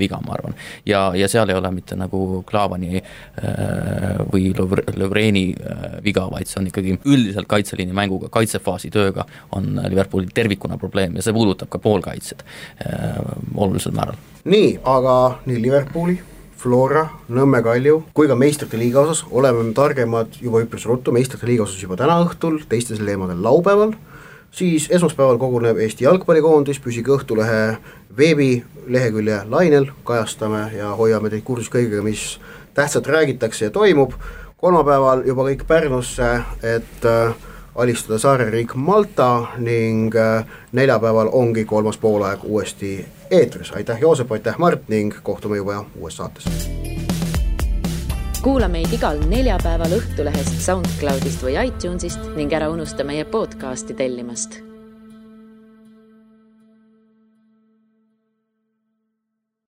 viga, ma arvan. ja, ja seal ei ole mitte nagu Klaavani või Lövreni viga, vaid see on ikkagi üldiselt kaitseliini mänguga, kaitsefaasi tööga on Liverpoolil tervikuna probleem ja see puudutab ka poolkaitsjad äh, olulisel määral. nii, aga nii Liverpooli Flora, Nõmme Kalju kui ka meistrite liiga osas oleme me targemad juba üpris ruttu, meistrite liiga osas juba täna õhtul, teistel teemadel laupäeval, siis esmaspäeval koguneb Eesti jalgpallikoondis, püsige Õhtulehe veebilehekülje lainel, kajastame ja hoiame teid kursis kõigega, mis tähtsat räägitakse ja toimub kolmapäeval juba kõik Pärnusse, et äh, alistada saareriik Malta ning äh, neljapäeval ongi kolmas poolaeg uuesti eetris, aitäh Joosep, aitäh Mart! Ning kohtume juba uues saates. kuula meid igal neljapäeval Õhtulehest, SoundCloudist või iTunesist ning ära unusta meie podcasti tellimast